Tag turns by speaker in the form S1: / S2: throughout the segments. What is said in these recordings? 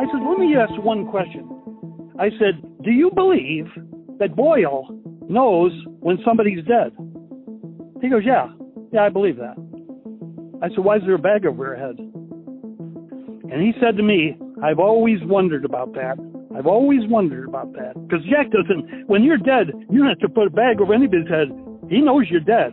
S1: I said, let me ask one question. I said, do you believe that Boyle knows when somebody's dead? He goes, yeah, yeah, I believe that. I said, why is there a bag over her head? And he said to me, I've always wondered about that. I've always wondered about that. Because Jack doesn't, when you're dead, you don't have to put a bag over anybody's head. He knows you're dead.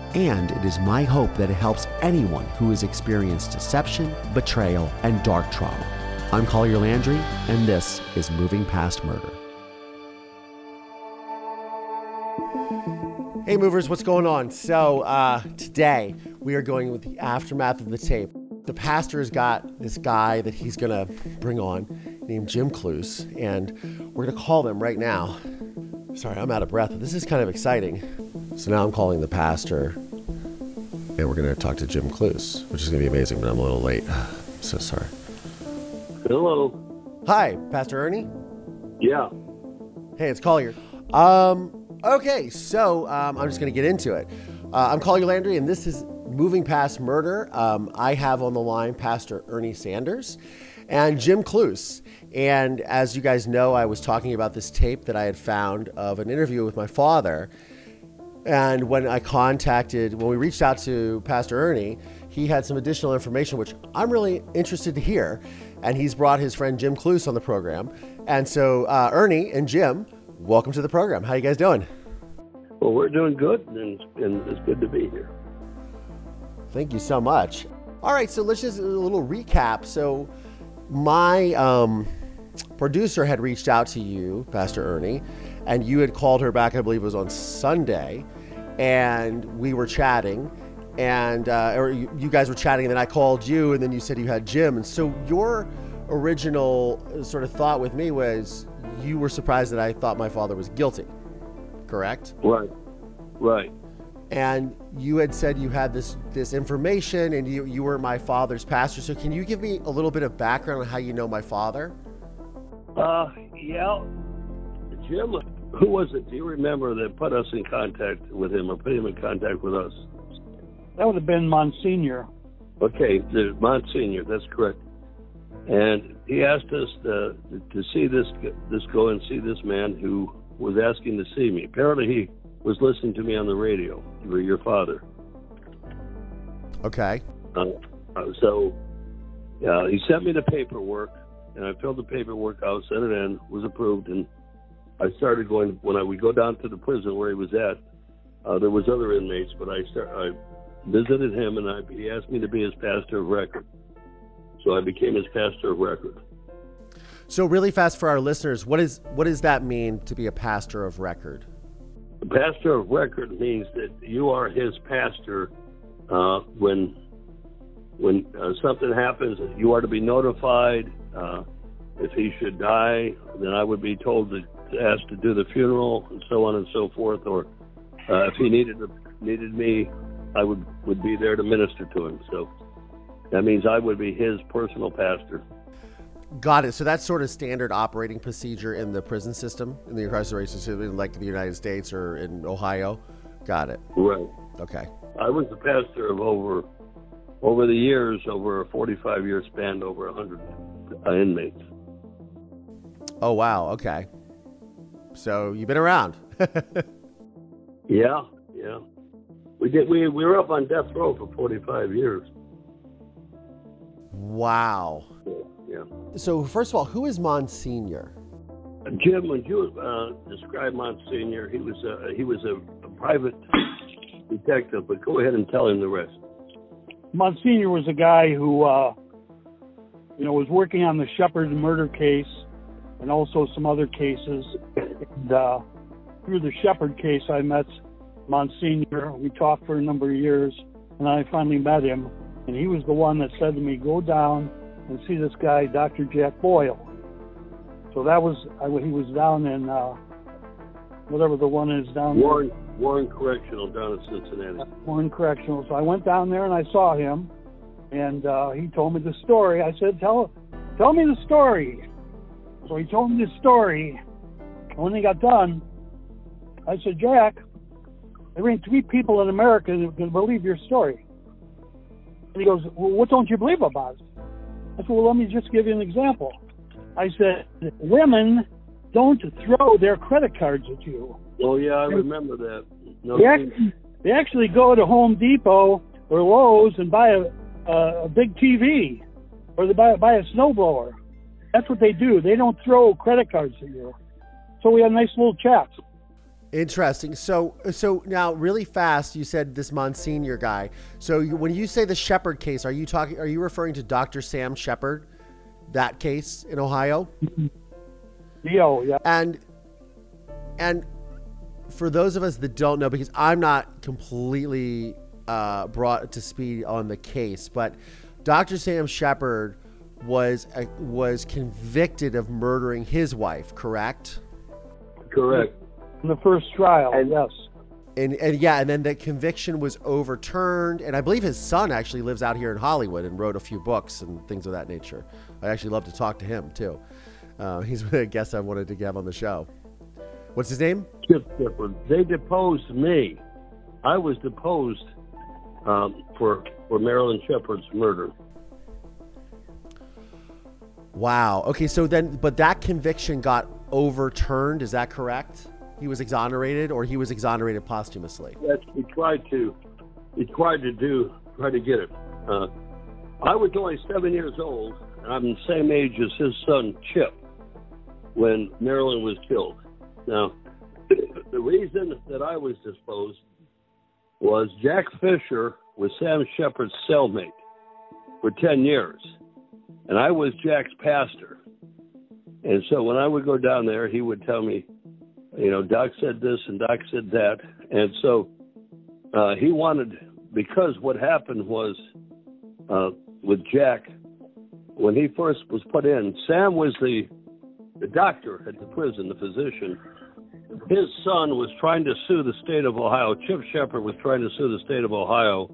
S2: and it is my hope that it helps anyone who has experienced deception, betrayal, and dark trauma. I'm Collier Landry, and this is Moving Past Murder. Hey, movers, what's going on? So, uh, today we are going with the aftermath of the tape. The pastor has got this guy that he's going to bring on named Jim Kloos, and we're going to call them right now. Sorry, I'm out of breath. This is kind of exciting. So now I'm calling the pastor, and we're going to talk to Jim Kloos, which is going to be amazing, but I'm a little late. I'm so sorry.
S3: Hello.
S2: Hi, Pastor Ernie.
S3: Yeah.
S2: Hey, it's Collier. Um, okay, so um, I'm just going to get into it. Uh, I'm Collier Landry, and this is Moving Past Murder. Um, I have on the line Pastor Ernie Sanders and Jim Kloos. And as you guys know, I was talking about this tape that I had found of an interview with my father and when I contacted, when we reached out to Pastor Ernie, he had some additional information, which I'm really interested to hear. And he's brought his friend Jim Kloos on the program. And so, uh, Ernie and Jim, welcome to the program. How you guys doing?
S3: Well, we're doing good, and, and it's good to be here.
S2: Thank you so much. All right, so let's just a little recap. So, my um, producer had reached out to you, Pastor Ernie, and you had called her back, I believe it was on Sunday, and we were chatting, and uh, or you, you guys were chatting, and then I called you, and then you said you had Jim, and so your original sort of thought with me was you were surprised that I thought my father was guilty, correct?
S3: Right, right.
S2: And you had said you had this this information, and you you were my father's pastor. So can you give me a little bit of background on how you know my father?
S3: Uh, yeah, Jim, who was it? Do you remember that put us in contact with him or put him in contact with us?
S1: That would have been Monsignor.
S3: Okay, the Monsignor. That's correct. And he asked us to, to see this this go and see this man who was asking to see me. Apparently, he was listening to me on the radio. Your father.
S2: Okay.
S3: Uh, uh, so uh, he sent me the paperwork, and I filled the paperwork out, sent it in, was approved, and I started going when I would go down to the prison where he was at. Uh, there was other inmates, but I start, I visited him and I, he asked me to be his pastor of record. So I became his pastor of record.
S2: So really fast for our listeners, what is what does that mean to be a pastor of record?
S3: A pastor of record means that you are his pastor uh, when when uh, something happens. You are to be notified. Uh, if he should die, then I would be told to asked to do the funeral and so on and so forth, or uh, if he needed needed me, I would would be there to minister to him. So that means I would be his personal pastor.
S2: Got it. So that's sort of standard operating procedure in the prison system, in the incarceration system, like the United States or in Ohio. Got it.
S3: Right.
S2: Okay.
S3: I was the pastor of over over the years, over a 45 year span, over 100 uh, inmates.
S2: Oh wow. Okay. So you've been around.
S3: yeah, yeah. We did. We we were up on death row for forty five years.
S2: Wow.
S3: Yeah.
S2: So first of all, who is Monsignor?
S3: Jim, when you uh, describe Monsignor, he was a, he was a, a private detective. But go ahead and tell him the rest.
S1: Monsignor was a guy who, uh, you know, was working on the Shepard murder case and also some other cases. And uh, through the Shepard case, I met Monsignor. We talked for a number of years, and I finally met him. and he was the one that said to me, "Go down and see this guy, Dr. Jack Boyle." So that was I, he was down in uh, whatever the one is down there.
S3: Warren Warren Correctional down in Cincinnati.
S1: Warren Correctional. So I went down there and I saw him, and uh, he told me the story. I said, "Tell, tell me the story." So he told me the story. And when he got done, I said, "Jack, there ain't three people in America that can believe your story." And he goes, "Well, what don't you believe about it?" I said, "Well, let me just give you an example." I said, "Women don't throw their credit cards at you."
S3: Oh yeah, I remember that. No,
S1: They actually, they actually go to Home Depot or Lowe's and buy a, a, a big TV, or they buy, buy a snowblower. That's what they do. They don't throw credit cards at you. So we had a nice little chat.
S2: Interesting. So, so now, really fast, you said this Monsignor guy. So, you, when you say the Shepard case, are you talking? Are you referring to Dr. Sam Shepard, that case in Ohio?
S1: Yo, yeah.
S2: And and for those of us that don't know, because I'm not completely uh, brought to speed on the case, but Dr. Sam Shepard was uh, was convicted of murdering his wife, correct?
S3: Correct.
S1: In the first trial, and, yes.
S2: And, and yeah, and then the conviction was overturned. And I believe his son actually lives out here in Hollywood and wrote a few books and things of that nature. I actually love to talk to him too. Uh, he's a guest I wanted to have on the show. What's his name?
S3: Chip Shepard. They deposed me. I was deposed um, for for Marilyn Shepard's murder.
S2: Wow. Okay, so then, but that conviction got overturned. Is that correct? He was exonerated, or he was exonerated posthumously.
S3: Yes, he tried to. He tried to do. Try to get it. Uh, I was only seven years old. and I'm the same age as his son Chip when Marilyn was killed. Now, the reason that I was disposed was Jack Fisher was Sam Shepard's cellmate for 10 years, and I was Jack's pastor. And so when I would go down there, he would tell me, you know, Doc said this and Doc said that. And so uh, he wanted, because what happened was uh, with Jack, when he first was put in, Sam was the, the doctor at the prison, the physician. His son was trying to sue the state of Ohio. Chip Shepard was trying to sue the state of Ohio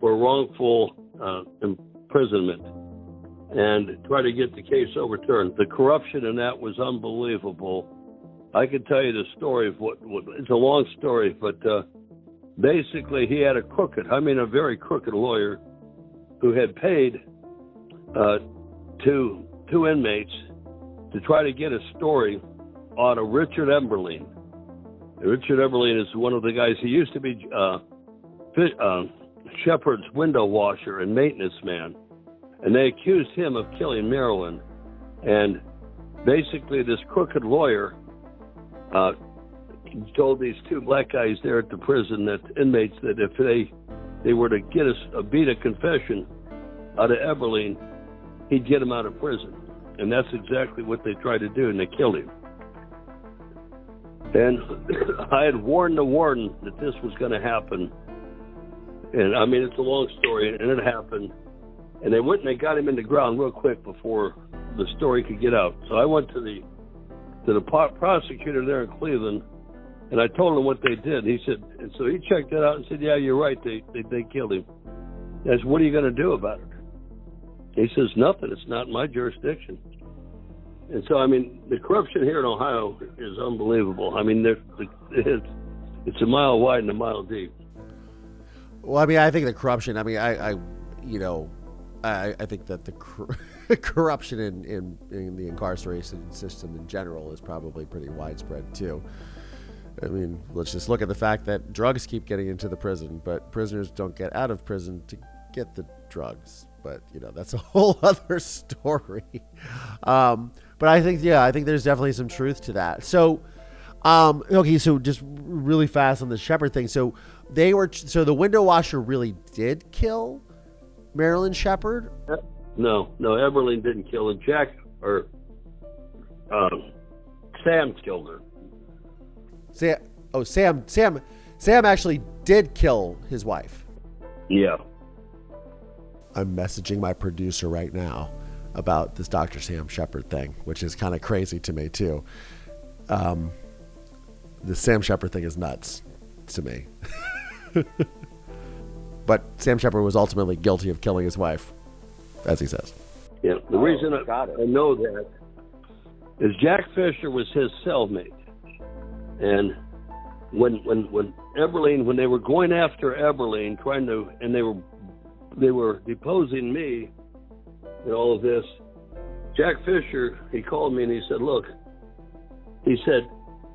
S3: for wrongful uh, imprisonment and try to get the case overturned. The corruption in that was unbelievable. I could tell you the story of what, what it's a long story, but uh, basically he had a crooked, I mean a very crooked lawyer who had paid uh, two two inmates to try to get a story on a Richard Eberling. Richard Eberling is one of the guys. He used to be uh, uh, Shepard's window washer and maintenance man, and they accused him of killing Marilyn. And basically, this crooked lawyer uh, told these two black guys there at the prison that inmates that if they they were to get a, a beat a confession out of Eberling, he'd get him out of prison. And that's exactly what they tried to do, and they killed him. And I had warned the warden that this was going to happen. And I mean, it's a long story, and it happened. And they went and they got him in the ground real quick before the story could get out. So I went to the to the prosecutor there in Cleveland, and I told him what they did. He said, and so he checked it out and said, "Yeah, you're right. They they, they killed him." I said, "What are you going to do about it?" He says, "Nothing. It's not my jurisdiction." And so, I mean, the corruption here in Ohio is unbelievable. I mean, it's it's a mile wide and a mile deep.
S2: Well, I mean, I think the corruption. I mean, I, I you know, I, I think that the cor- corruption in, in in the incarceration system in general is probably pretty widespread too. I mean, let's just look at the fact that drugs keep getting into the prison, but prisoners don't get out of prison to get the drugs. But you know, that's a whole other story. Um, but I think, yeah, I think there's definitely some truth to that. So, um, okay, so just really fast on the Shepard thing. So they were, so the window washer really did kill Marilyn Shepard.
S3: No, no, Eberling didn't kill him. Jack or um, Sam killed her.
S2: Sam, oh Sam, Sam, Sam actually did kill his wife.
S3: Yeah.
S2: I'm messaging my producer right now about this Dr. Sam Shepard thing, which is kind of crazy to me too. Um, the Sam Shepard thing is nuts to me. but Sam Shepard was ultimately guilty of killing his wife, as he says.
S3: Yeah, the reason I, I know that is Jack Fisher was his cellmate, and when when when Eberling when they were going after Eberling, trying to and they were they were deposing me and all of this. Jack Fisher, he called me and he said, "Look," he said,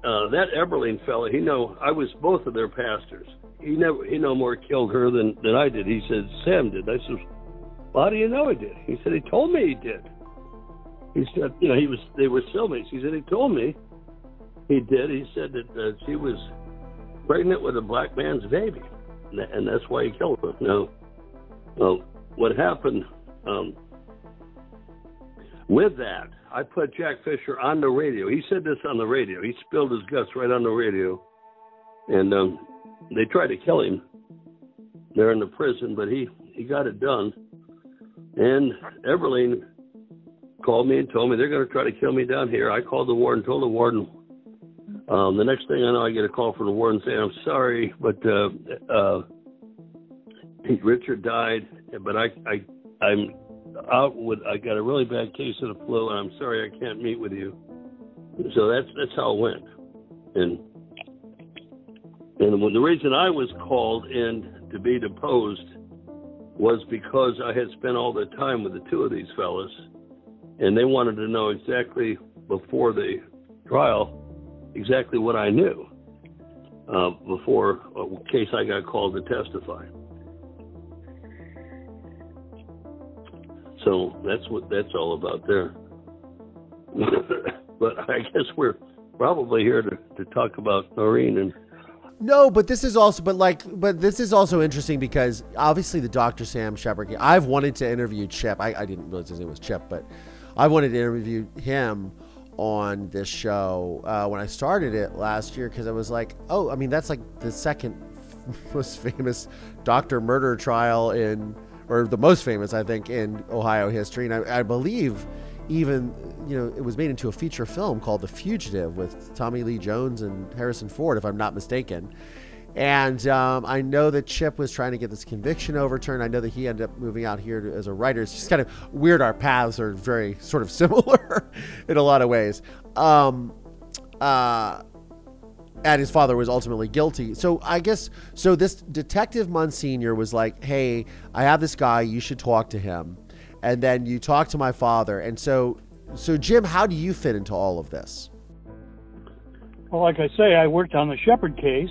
S3: uh, "that Eberling fella, he know I was both of their pastors. He never he no more killed her than than I did." He said, "Sam did." I said, well, "How do you know he did?" He said, "He told me he did." He said, "You know, he was they were cellmates." He said, "He told me he did." He said that uh, she was pregnant with a black man's baby, and that's why he killed her. Now, well, what happened um, with that? I put Jack Fisher on the radio. He said this on the radio. He spilled his guts right on the radio, and um, they tried to kill him there in the prison, but he he got it done. And Eberling called me and told me they're going to try to kill me down here. I called the warden, told the warden um, the next thing I know, I get a call from the warden saying, "I'm sorry, but uh, uh, Richard died, but I, I, I'm out with. I got a really bad case of the flu, and I'm sorry I can't meet with you." So that's that's how it went, and and when the reason I was called in to be deposed was because I had spent all the time with the two of these fellas, and they wanted to know exactly before the trial exactly what I knew uh, before, uh, in case I got called to testify. So that's what that's all about there. but I guess we're probably here to, to talk about Noreen and.
S2: No, but this is also, but like, but this is also interesting because obviously the Dr. Sam Shepard. I've wanted to interview Chip. I, I didn't realize his name was Chip, but I wanted to interview him on this show uh, when I started it last year because I was like, oh, I mean, that's like the second most famous doctor murder trial in, or the most famous, I think, in Ohio history. And I, I believe even, you know, it was made into a feature film called The Fugitive with Tommy Lee Jones and Harrison Ford, if I'm not mistaken. And um, I know that Chip was trying to get this conviction overturned. I know that he ended up moving out here to, as a writer. It's just kind of weird. Our paths are very sort of similar in a lot of ways. Um, uh, and his father was ultimately guilty. So I guess so. This detective Monsignor was like, "Hey, I have this guy. You should talk to him." And then you talk to my father. And so, so Jim, how do you fit into all of this?
S1: Well, like I say, I worked on the Shepard case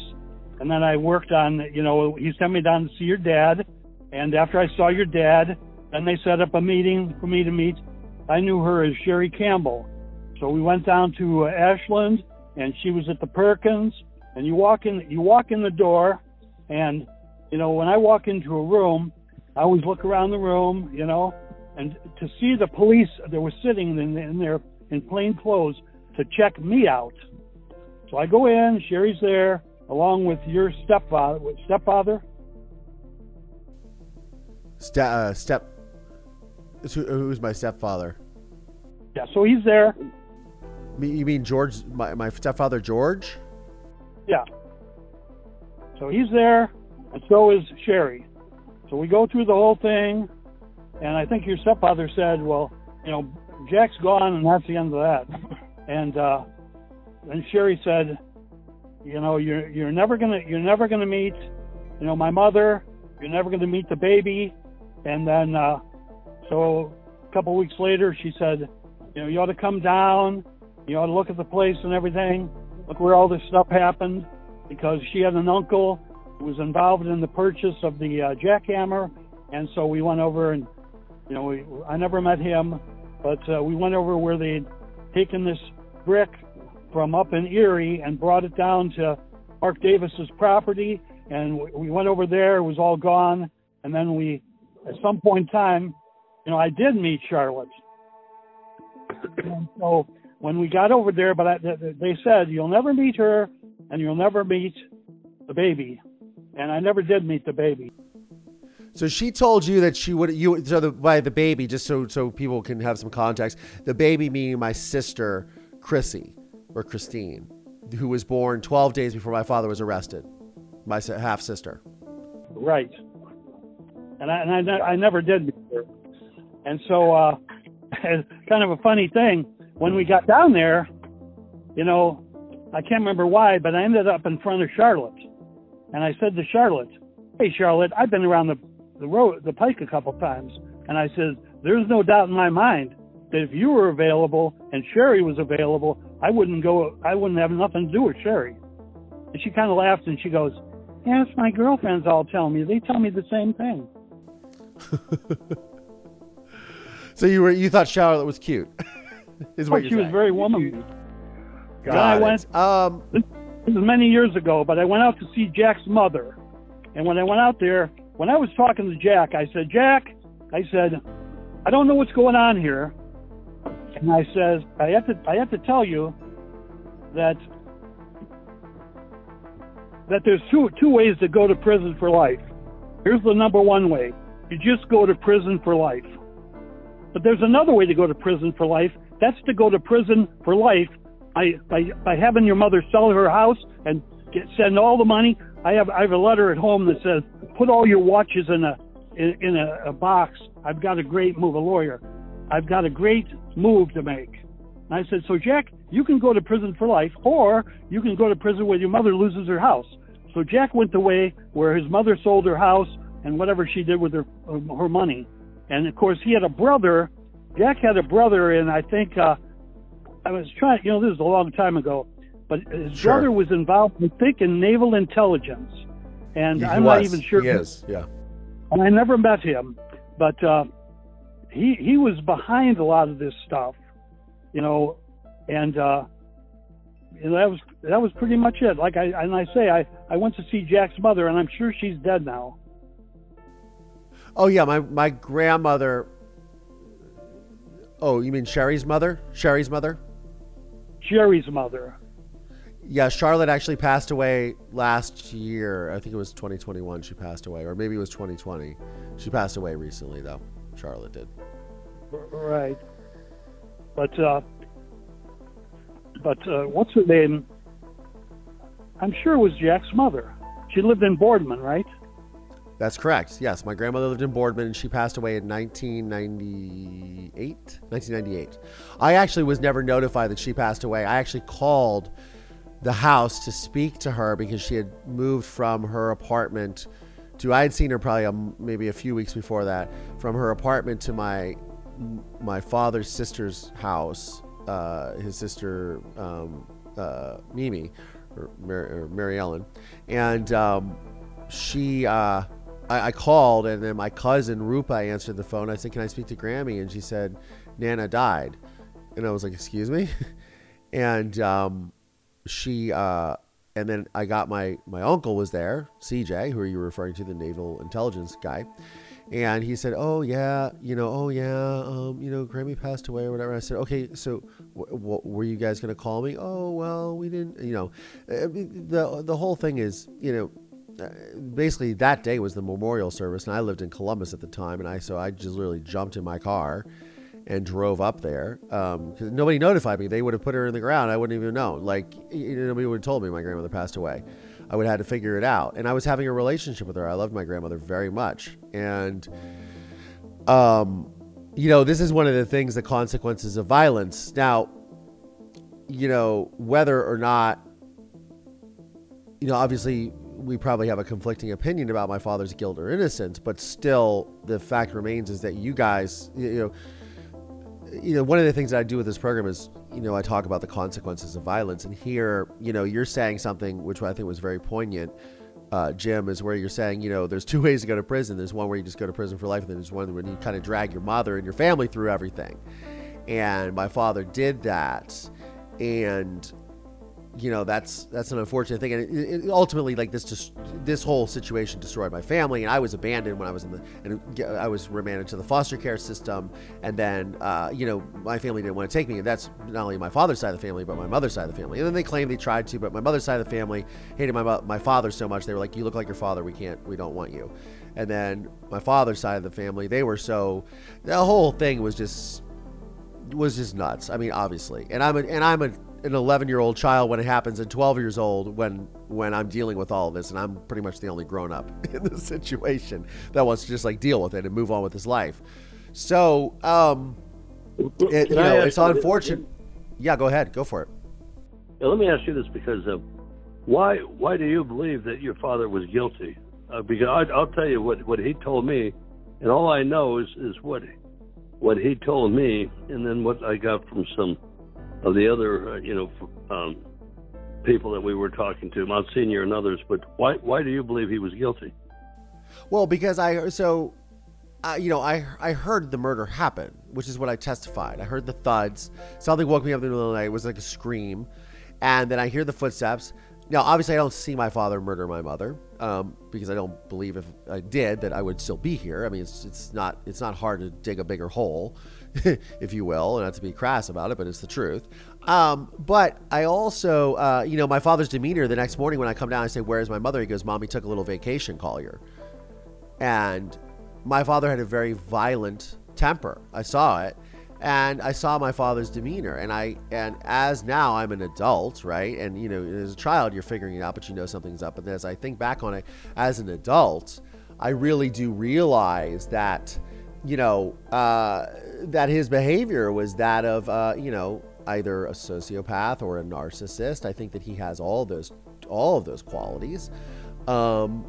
S1: and then I worked on, you know, he sent me down to see your dad. And after I saw your dad, then they set up a meeting for me to meet. I knew her as Sherry Campbell. So we went down to uh, Ashland and she was at the Perkins and you walk in, you walk in the door and, you know, when I walk into a room, I always look around the room, you know, and to see the police that were sitting in, in there in plain clothes to check me out. So I go in, Sherry's there, along with your stepfather. Stepfather?
S2: Ste- uh, step. Who, who's my stepfather?
S1: Yeah, so he's there.
S2: You mean George, my, my stepfather George?
S1: Yeah. So he's there, and so is Sherry. So we go through the whole thing, and I think your stepfather said, well, you know, Jack's gone, and that's the end of that. And uh, then Sherry said, you know, you're you're never gonna you're never gonna meet, you know, my mother. You're never gonna meet the baby. And then, uh, so a couple weeks later, she said, you know, you ought to come down. You ought to look at the place and everything. Look where all this stuff happened, because she had an uncle who was involved in the purchase of the uh, jackhammer, and so we went over and, you know, we, I never met him, but uh, we went over where they'd taken this brick from up in Erie and brought it down to Mark Davis's property. And we went over there, it was all gone. And then we, at some point in time, you know, I did meet Charlotte. And so when we got over there, but I, they said, you'll never meet her and you'll never meet the baby. And I never did meet the baby.
S2: So she told you that she would you so the by the baby just so so people can have some context. The baby meaning my sister Chrissy or Christine, who was born 12 days before my father was arrested. My half sister.
S1: Right. And I and I, I never did before. And so uh kind of a funny thing when we got down there, you know, I can't remember why, but I ended up in front of Charlotte. And I said to Charlotte, "Hey Charlotte, I've been around the the road, the pike a couple times, and I said, there's no doubt in my mind that if you were available and Sherry was available, I wouldn't go, I wouldn't have nothing to do with Sherry. And she kind of laughed and she goes, yes, my girlfriends all tell me. They tell me the same thing.
S2: so you were, you thought Charlotte was cute, is what
S1: oh, she
S2: saying.
S1: was very womanly.
S2: Got
S1: I went,
S2: um,
S1: this was many years ago, but I went out to see Jack's mother. And when I went out there, when I was talking to Jack, I said, Jack, I said, I don't know what's going on here. And I says, I have to, I have to tell you that, that there's two, two ways to go to prison for life. Here's the number one way. You just go to prison for life. But there's another way to go to prison for life. That's to go to prison for life by, by, by having your mother sell her house and get, send all the money. I have, I have a letter at home that says, put all your watches in a, in, in a, a box. I've got a great move, a lawyer. I've got a great move to make. And I said, so Jack, you can go to prison for life, or you can go to prison where your mother loses her house. So Jack went the way where his mother sold her house and whatever she did with her her money. And of course, he had a brother. Jack had a brother, and I think uh, I was trying. You know, this is a long time ago, but his
S2: Sure.
S1: brother was involved, I think, in naval intelligence. And
S2: he
S1: I'm not even sure.
S2: He is, yeah.
S1: And I never met him, but uh, he he was behind a lot of this stuff, you know, and uh, know, that was that was pretty much it. Like I and I say, I I went to see Jack's mother, and I'm sure she's dead now.
S2: Oh yeah, my my grandmother. Oh, you mean Sherry's mother? Sherry's mother?
S1: Sherry's mother.
S2: Yeah, Charlotte actually passed away last year. I think it was 2021 she passed away, or maybe it was 2020. She passed away recently, though. Charlotte did.
S1: Right. But uh, but uh, what's her name? I'm sure it was Jack's mother. She lived in Boardman, right?
S2: That's correct. Yes, my grandmother lived in Boardman and she passed away in 1998. 1998. I actually was never notified that she passed away. I actually called the house to speak to her because she had moved from her apartment to I had seen her probably um, maybe a few weeks before that from her apartment to my my father's sister's house. Uh, his sister um, uh, Mimi or, Mary, or Mary Ellen, and um, she. Uh, I, I called and then my cousin Rupa answered the phone. I said, "Can I speak to Grammy?" And she said, "Nana died," and I was like, "Excuse me," and um, she uh, and then I got my my uncle was there, CJ, who are you referring to, the naval intelligence guy, and he said, "Oh yeah, you know, oh yeah, um, you know, Grammy passed away or whatever." I said, "Okay, so w- were you guys gonna call me?" Oh well, we didn't, you know, uh, the the whole thing is, you know. Uh, basically, that day was the memorial service, and I lived in Columbus at the time, and I so I just literally jumped in my car and drove up there because nobody notified me. They would have put her in the ground. I wouldn't even know. Like nobody would have told me my grandmother passed away. I would have had to figure it out. And I was having a relationship with her. I loved my grandmother very much. And um, you know, this is one of the things, the consequences of violence. Now, you know, whether or not, you know, obviously we probably have a conflicting opinion about my father's guilt or innocence, but still the fact remains is that you guys, you know, you know, one of the things that I do with this program is, you know, I talk about the consequences of violence. And here, you know, you're saying something which I think was very poignant, uh, Jim, is where you're saying, you know, there's two ways to go to prison. There's one where you just go to prison for life, and then there's one where you kind of drag your mother and your family through everything. And my father did that. And, you know that's that's an unfortunate thing, and it, it ultimately, like this, just this whole situation destroyed my family, and I was abandoned when I was in the, and I was remanded to the foster care system, and then, uh, you know, my family didn't want to take me, and that's not only my father's side of the family, but my mother's side of the family, and then they claimed they tried to, but my mother's side of the family hated my my father so much. They were like, you look like your father, we can't, we don't want you, And then my father's side of the family, they were so the whole thing was just was just nuts. I mean, obviously, and I'm a, and I'm a, an 11 year old child when it happens, and 12 years old when when I'm dealing with all of this, and I'm pretty much the only grown up in the situation that wants to just like deal with it and move on with his life. So, um, it, you know, it's unfortunate. Yeah, go ahead, go for it.
S3: Yeah, let me ask you this because uh, why why do you believe that your father was guilty? Uh, because I, I'll tell you what what he told me, and all I know is is what what he told me, and then what I got from some of the other uh, you know um, people that we were talking to, Monsignor and others. But why why do you believe he was guilty?
S2: Well, because I so. You know, I I heard the murder happen, which is what I testified. I heard the thuds. Something woke me up in the middle of the night. It was like a scream, and then I hear the footsteps. Now, obviously, I don't see my father murder my mother um, because I don't believe if I did that I would still be here. I mean, it's it's not it's not hard to dig a bigger hole, if you will, not to be crass about it, but it's the truth. Um, but I also, uh, you know, my father's demeanor the next morning when I come down, I say, "Where's my mother?" He goes, "Mommy took a little vacation, Collier," and my father had a very violent temper. I saw it, and I saw my father's demeanor and I and as now I'm an adult right and you know as a child you're figuring it out but you know something's up and as I think back on it as an adult I really do realize that you know uh, that his behavior was that of uh, you know either a sociopath or a narcissist I think that he has all those all of those qualities um,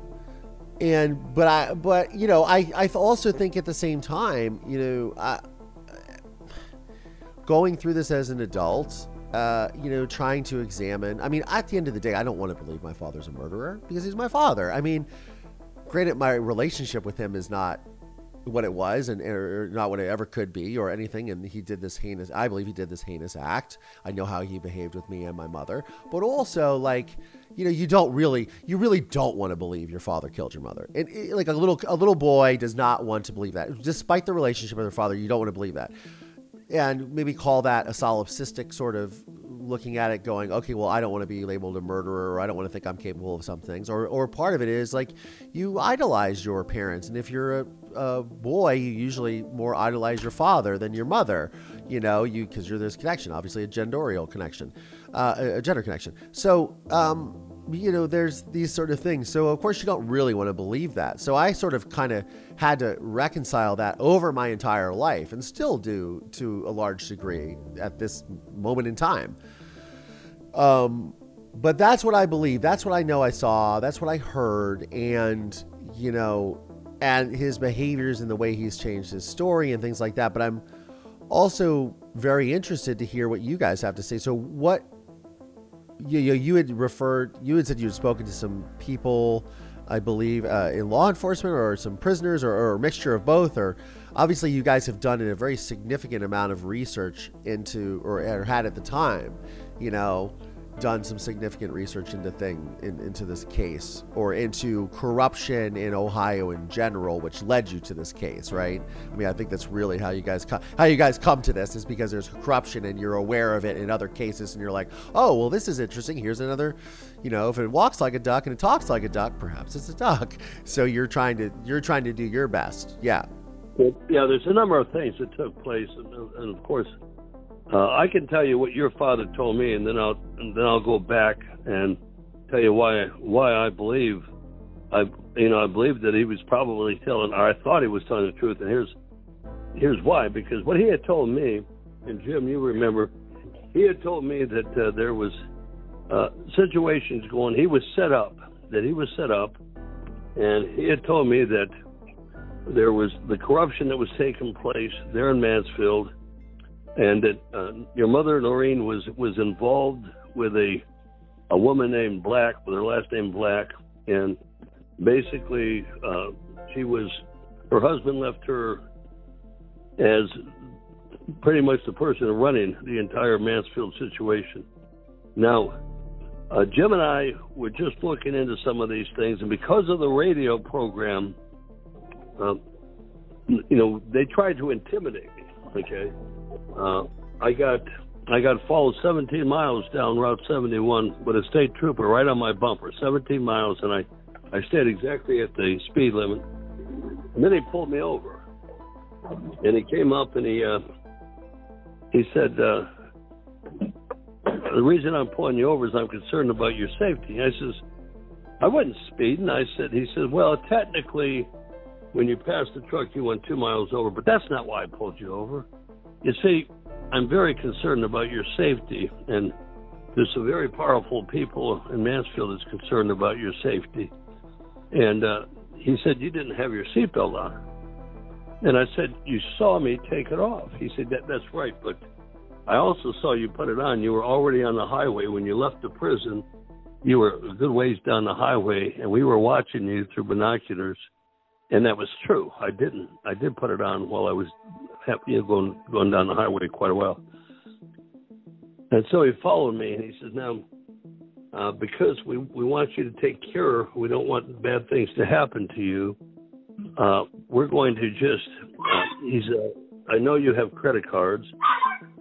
S2: and but I but you know I I also think at the same time you know I going through this as an adult, uh, you know, trying to examine. I mean, at the end of the day, I don't want to believe my father's a murderer because he's my father. I mean, granted, my relationship with him is not what it was and or not what it ever could be or anything and he did this heinous i believe he did this heinous act. I know how he behaved with me and my mother. But also like you know you don't really you really don't want to believe your father killed your mother. And it, like a little a little boy does not want to believe that. Despite the relationship with their father you don't want to believe that. And maybe call that a solipsistic sort of looking at it going okay well i don't want to be labeled a murderer or i don't want to think i'm capable of some things or, or part of it is like you idolize your parents and if you're a, a boy you usually more idolize your father than your mother you know you because you're this connection obviously a genderial connection uh, a gender connection. So um, you know, there's these sort of things. So, of course, you don't really want to believe that. So, I sort of kind of had to reconcile that over my entire life and still do to a large degree at this moment in time. Um, but that's what I believe. That's what I know I saw. That's what I heard. And, you know, and his behaviors and the way he's changed his story and things like that. But I'm also very interested to hear what you guys have to say. So, what you, you, you had referred, you had said you had spoken to some people, I believe, uh, in law enforcement or some prisoners or, or, a mixture of both. Or obviously, you guys have done a very significant amount of research into, or, or had at the time, you know, done some significant research into thing in, into this case or into corruption in Ohio in general, which led you to this case, right? I mean, I think that's really how you guys come, how you guys come to this is because there's corruption and you're aware of it in other cases, and you're like, oh, well, this is interesting. Here's another, you know, if it walks like a duck and it talks like a duck, perhaps it's a duck. So you're trying to you're trying to do your best, yeah.
S3: Yeah, there's a number of things that took place, and, and of course uh, I can tell you what your father told me, and then I'll and then I'll go back and tell you why why I believe I you know I believe that he was probably telling or I thought he was telling the truth, and here's here's why because what he had told me, and Jim, you remember, he had told me that uh, there was uh, situations going. He was set up that he was set up, and he had told me that there was the corruption that was taking place there in Mansfield and that uh, your mother Noreen was was involved with a a woman named Black with her last name Black, and basically uh, she was her husband left her as pretty much the person running the entire Mansfield situation. Now, uh, Jim and I were just looking into some of these things, and because of the radio program, uh, you know, they tried to intimidate me. Okay, uh, I got I got followed 17 miles down Route 71 with a state trooper right on my bumper, 17 miles, and I I stayed exactly at the speed limit. And then he pulled me over, and he came up and he uh, he said, uh, "The reason I'm pulling you over is I'm concerned about your safety." I says, "I wasn't speeding." I said, "He says, well, technically, when you passed the truck, you went two miles over, but that's not why I pulled you over. You see, I'm very concerned about your safety, and there's some very powerful people in Mansfield that's concerned about your safety." And uh, he said, You didn't have your seatbelt on. And I said, You saw me take it off. He said, that, That's right, but I also saw you put it on. You were already on the highway. When you left the prison, you were a good ways down the highway, and we were watching you through binoculars. And that was true. I didn't. I did put it on while I was you know, going going down the highway quite a while. And so he followed me, and he says, "Now, uh, because we, we want you to take care. We don't want bad things to happen to you. Uh, we're going to just, uh, he's, uh, I know you have credit cards.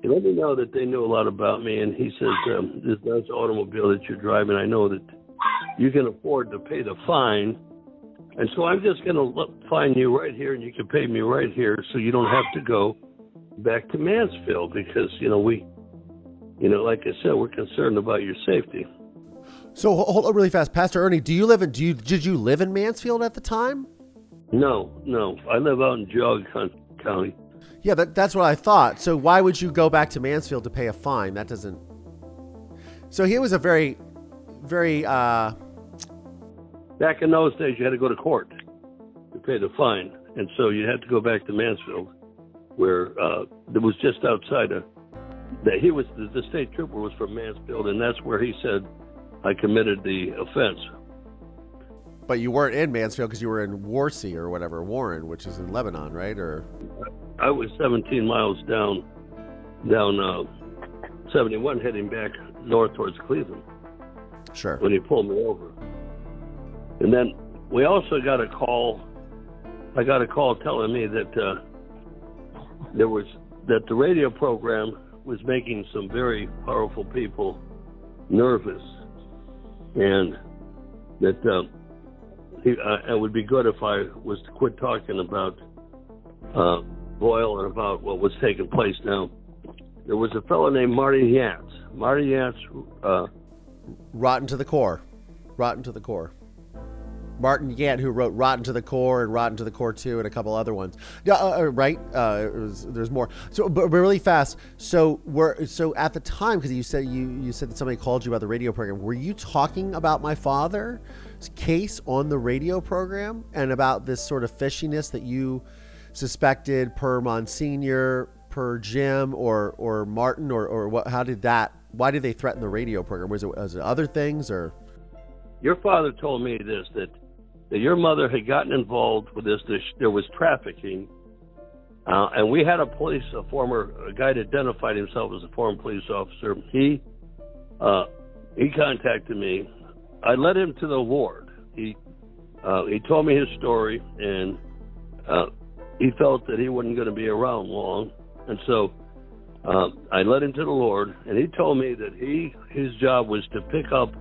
S3: He let me know that they knew a lot about me, and he says, um, this, that's automobile that you're driving. I know that you can afford to pay the fine. And so I'm just going to find you right here, and you can pay me right here so you don't have to go back to Mansfield because, you know, we, you know, like I said, we're concerned about your safety.
S2: So hold on really fast, Pastor Ernie. Do you live in? Do you did you live in Mansfield at the time?
S3: No, no. I live out in Geauga County.
S2: Yeah, that, that's what I thought. So why would you go back to Mansfield to pay a fine? That doesn't. So he was a very, very. uh
S3: Back in those days, you had to go to court to pay the fine, and so you had to go back to Mansfield, where uh, it was just outside of. That he was the, state trooper was from Mansfield, and that's where he said I committed the offense.
S2: But you weren't in Mansfield because you were in Warsi or whatever, Warren, which is in Lebanon, right? Or
S3: I was 17 miles down, down uh, 71, heading back north towards Cleveland.
S2: Sure.
S3: When he pulled me over, and then we also got a call. I got a call telling me that uh, there was that the radio program was making some very powerful people nervous and that uh, he, uh, it would be good if I was to quit talking about uh, Boyle and about what was taking place now. There was a fellow named Marty Yant. Marty Yant. Uh,
S2: Rotten to the core. Rotten to the core. Martin Yant, who wrote Rotten to the Core and Rotten to the Core 2 and a couple other ones. Yeah, uh, uh right? Uh, was, there's more. So, but, really fast. So, we're, so at the time, because you said you, you said that somebody called you about the radio program, were you talking about my father's case on the radio program and about this sort of fishiness that you suspected per Monsignor, per Jim, or or Martin, or or what? How did that? Why did they threaten the radio program? Was it, was it other things or?
S3: Your father told me this that that your mother had gotten involved with this. There was trafficking, uh, and we had a police, a former a guy that identified himself as a former police officer. He uh, he contacted me. I led him to the ward. He uh, he told me his story, and uh, he felt that he wasn't going to be around long, and so. Uh, I led him to the Lord, and he told me that he his job was to pick up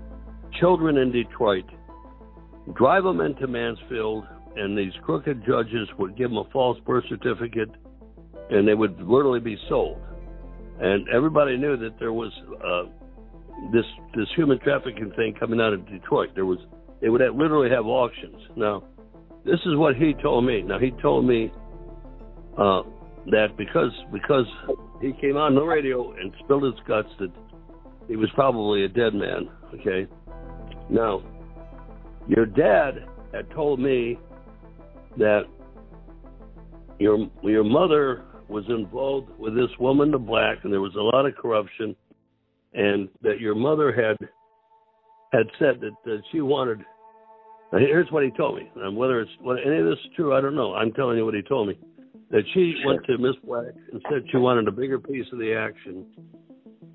S3: children in Detroit drive them into Mansfield, and these crooked judges would give them a false birth certificate, and they would literally be sold. And everybody knew that there was uh, this this human trafficking thing coming out of Detroit. There was they would have, literally have auctions. Now, this is what he told me. Now he told me uh, that because because he came on the radio and spilled his guts that he was probably a dead man. Okay. Now, your dad had told me that your your mother was involved with this woman, the black, and there was a lot of corruption, and that your mother had had said that, that she wanted. Here's what he told me. And whether it's whether any of this is true, I don't know. I'm telling you what he told me. That she went to Miss Black and said she wanted a bigger piece of the action,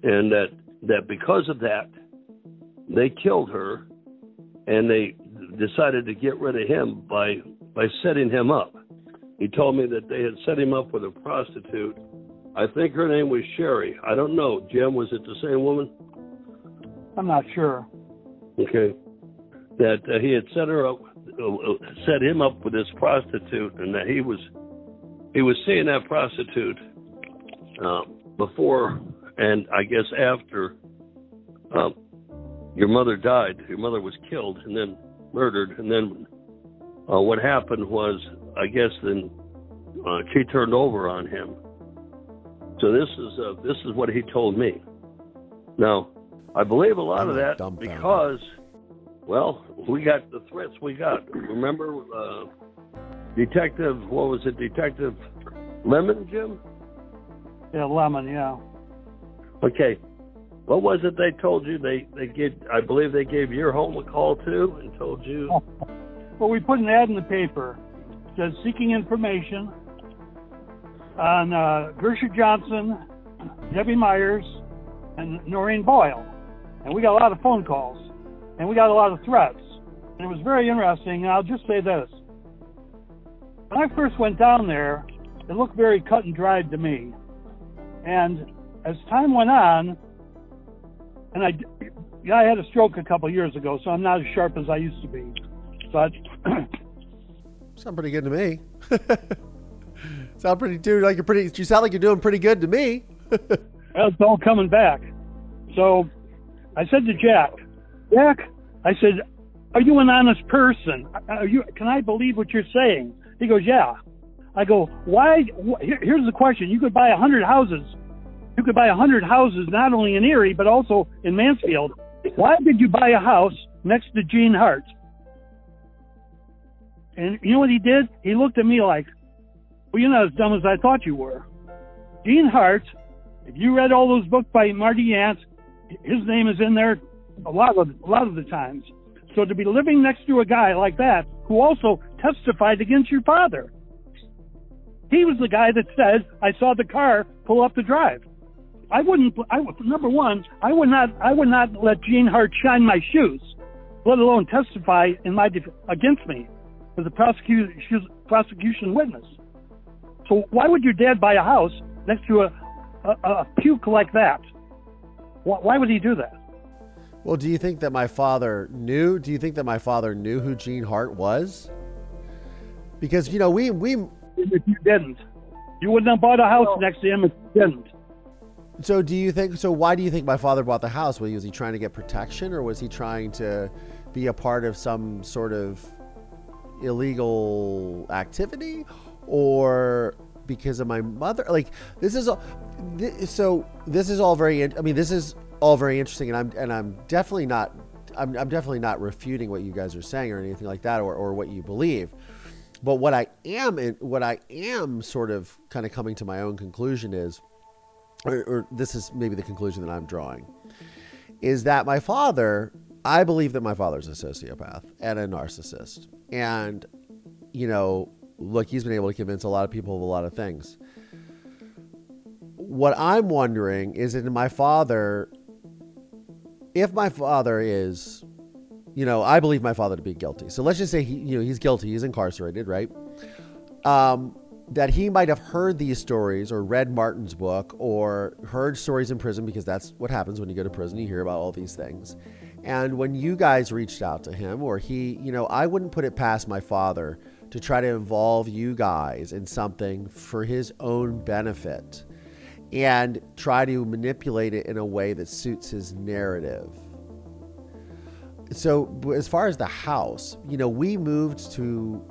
S3: and that that because of that, they killed her, and they decided to get rid of him by by setting him up. He told me that they had set him up with a prostitute. I think her name was Sherry. I don't know. Jim, was it the same woman?
S1: I'm not sure.
S3: Okay. That uh, he had set her up uh, set him up with this prostitute, and that he was he was seeing that prostitute uh, before and I guess after uh, your mother died. Your mother was killed and then murdered, and then uh, what happened was I guess then uh, she turned over on him. So this is uh, this is what he told me. Now, I believe a lot
S2: I'm
S3: of that because, well, we got the threats we got. Remember, uh, Detective, what was it, Detective Lemon, Jim?
S1: Yeah, lemon. Yeah.
S3: Okay, what was it they told you? They they gave, I believe they gave your home a call too and told you.
S1: Well, we put an ad in the paper. It says seeking information on uh, Gersha Johnson, Debbie Myers, and Noreen Boyle. And we got a lot of phone calls, and we got a lot of threats. And it was very interesting. And I'll just say this: when I first went down there, it looked very cut and dried to me. And as time went on, and I, yeah, I had a stroke a couple of years ago, so I'm not as sharp as I used to be. But
S2: Sound pretty good to me. sound pretty, dude. Like you're pretty. You sound like you're doing pretty good to me.
S1: Well, it's all coming back. So I said to Jack, Jack, I said, are you an honest person? Are you, can I believe what you're saying? He goes, yeah. I go, why? Wh- here's the question. You could buy a hundred houses. You could buy a hundred houses, not only in Erie, but also in Mansfield. Why did you buy a house next to Gene Hart? And you know what he did? He looked at me like, well, you're not as dumb as I thought you were. Gene Hart if you read all those books by Marty Yant, his name is in there a lot of a lot of the times. So to be living next to a guy like that who also testified against your father, he was the guy that said, "I saw the car pull up the drive." I wouldn't. I would- number one, I would not. I would not let Gene Hart shine my shoes, let alone testify in my def- against me as a prosecution prosecution witness. So why would your dad buy a house next to a a, a puke like that? Why, why would he do that?
S2: Well, do you think that my father knew? Do you think that my father knew who Gene Hart was? Because you know we we
S1: If you didn't, you wouldn't have bought a house next to him if you didn't.
S2: So do you think? So why do you think my father bought the house? Was he trying to get protection, or was he trying to be a part of some sort of illegal activity, or because of my mother? Like this is all. Th- so this is all very. I mean, this is all very interesting, and I'm and I'm definitely not. I'm, I'm definitely not refuting what you guys are saying or anything like that, or, or what you believe. But what I am, what I am sort of kind of coming to my own conclusion is, or, or this is maybe the conclusion that I'm drawing, is that my father, I believe that my father's a sociopath and a narcissist. And, you know, look, he's been able to convince a lot of people of a lot of things. What I'm wondering is that my father, if my father is, you know, I believe my father to be guilty. So let's just say he, you know, he's guilty, he's incarcerated, right? Um, that he might have heard these stories or read Martin's book or heard stories in prison because that's what happens when you go to prison. You hear about all these things. And when you guys reached out to him, or he, you know, I wouldn't put it past my father to try to involve you guys in something for his own benefit and try to manipulate it in a way that suits his narrative. So, as far as the house, you know, we moved to,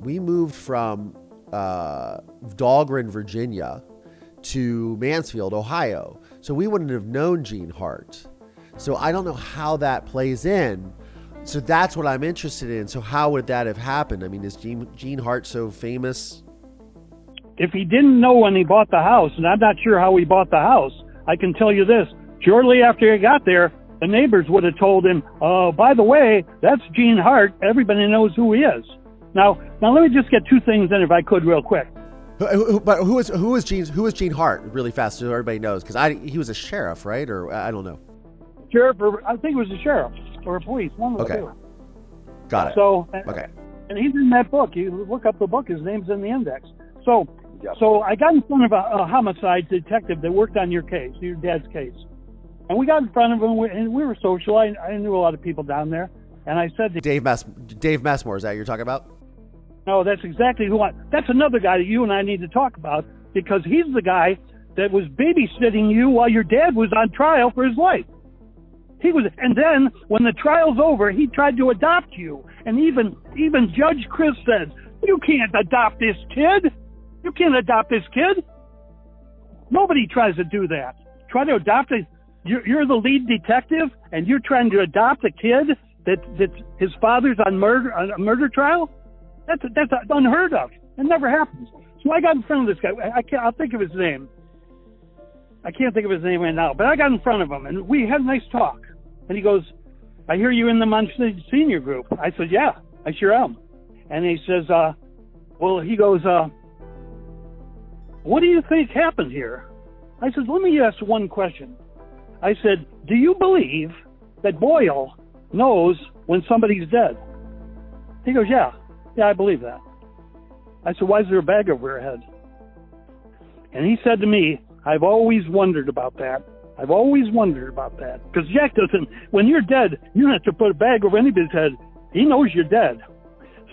S2: we moved from uh, Dahlgren, Virginia, to Mansfield, Ohio. So we wouldn't have known Gene Hart. So I don't know how that plays in. So that's what I'm interested in. So how would that have happened? I mean, is Gene, Gene Hart so famous?
S1: If he didn't know when he bought the house, and I'm not sure how he bought the house, I can tell you this: shortly after he got there, the neighbors would have told him, "Oh, by the way, that's Gene Hart. Everybody knows who he is." Now, now let me just get two things in, if I could, real quick.
S2: Who, who, but who is who is Gene who is Gene Hart? Really fast, so everybody knows, because I he was a sheriff, right? Or I don't know.
S1: Sheriff, or I think it was a sheriff or a police, one of the
S2: Okay.
S1: two.
S2: Got it.
S1: So,
S2: Okay.
S1: and he's in that book. You look up the book; his name's in the index. So, so I got in front of a, a homicide detective that worked on your case, your dad's case, and we got in front of him, and we were social. I, I knew a lot of people down there, And I said to
S2: Dave Mess, Dave Messmore, is that you're talking about?
S1: No, that's exactly who I. That's another guy that you and I need to talk about because he's the guy that was babysitting you while your dad was on trial for his life. He was, and then when the trial's over, he tried to adopt you, and even even Judge Chris said, "You can't adopt this kid. You can't adopt this kid." Nobody tries to do that. Try to adopt a. You're, you're the lead detective, and you're trying to adopt a kid that that his father's on murder on a murder trial. That's that's unheard of. It never happens. So I got in front of this guy. I can't. I'll think of his name. I can't think of his name right now, but I got in front of him and we had a nice talk. And he goes, "I hear you in the Monsignor Group." I said, "Yeah, I sure am." And he says, uh, "Well," he goes, uh, "What do you think happened here?" I said, "Let me ask one question." I said, "Do you believe that Boyle knows when somebody's dead?" He goes, "Yeah." Yeah, I believe that. I said, Why is there a bag over her head? And he said to me, I've always wondered about that. I've always wondered about that. Because Jack doesn't, when you're dead, you don't have to put a bag over anybody's head. He knows you're dead.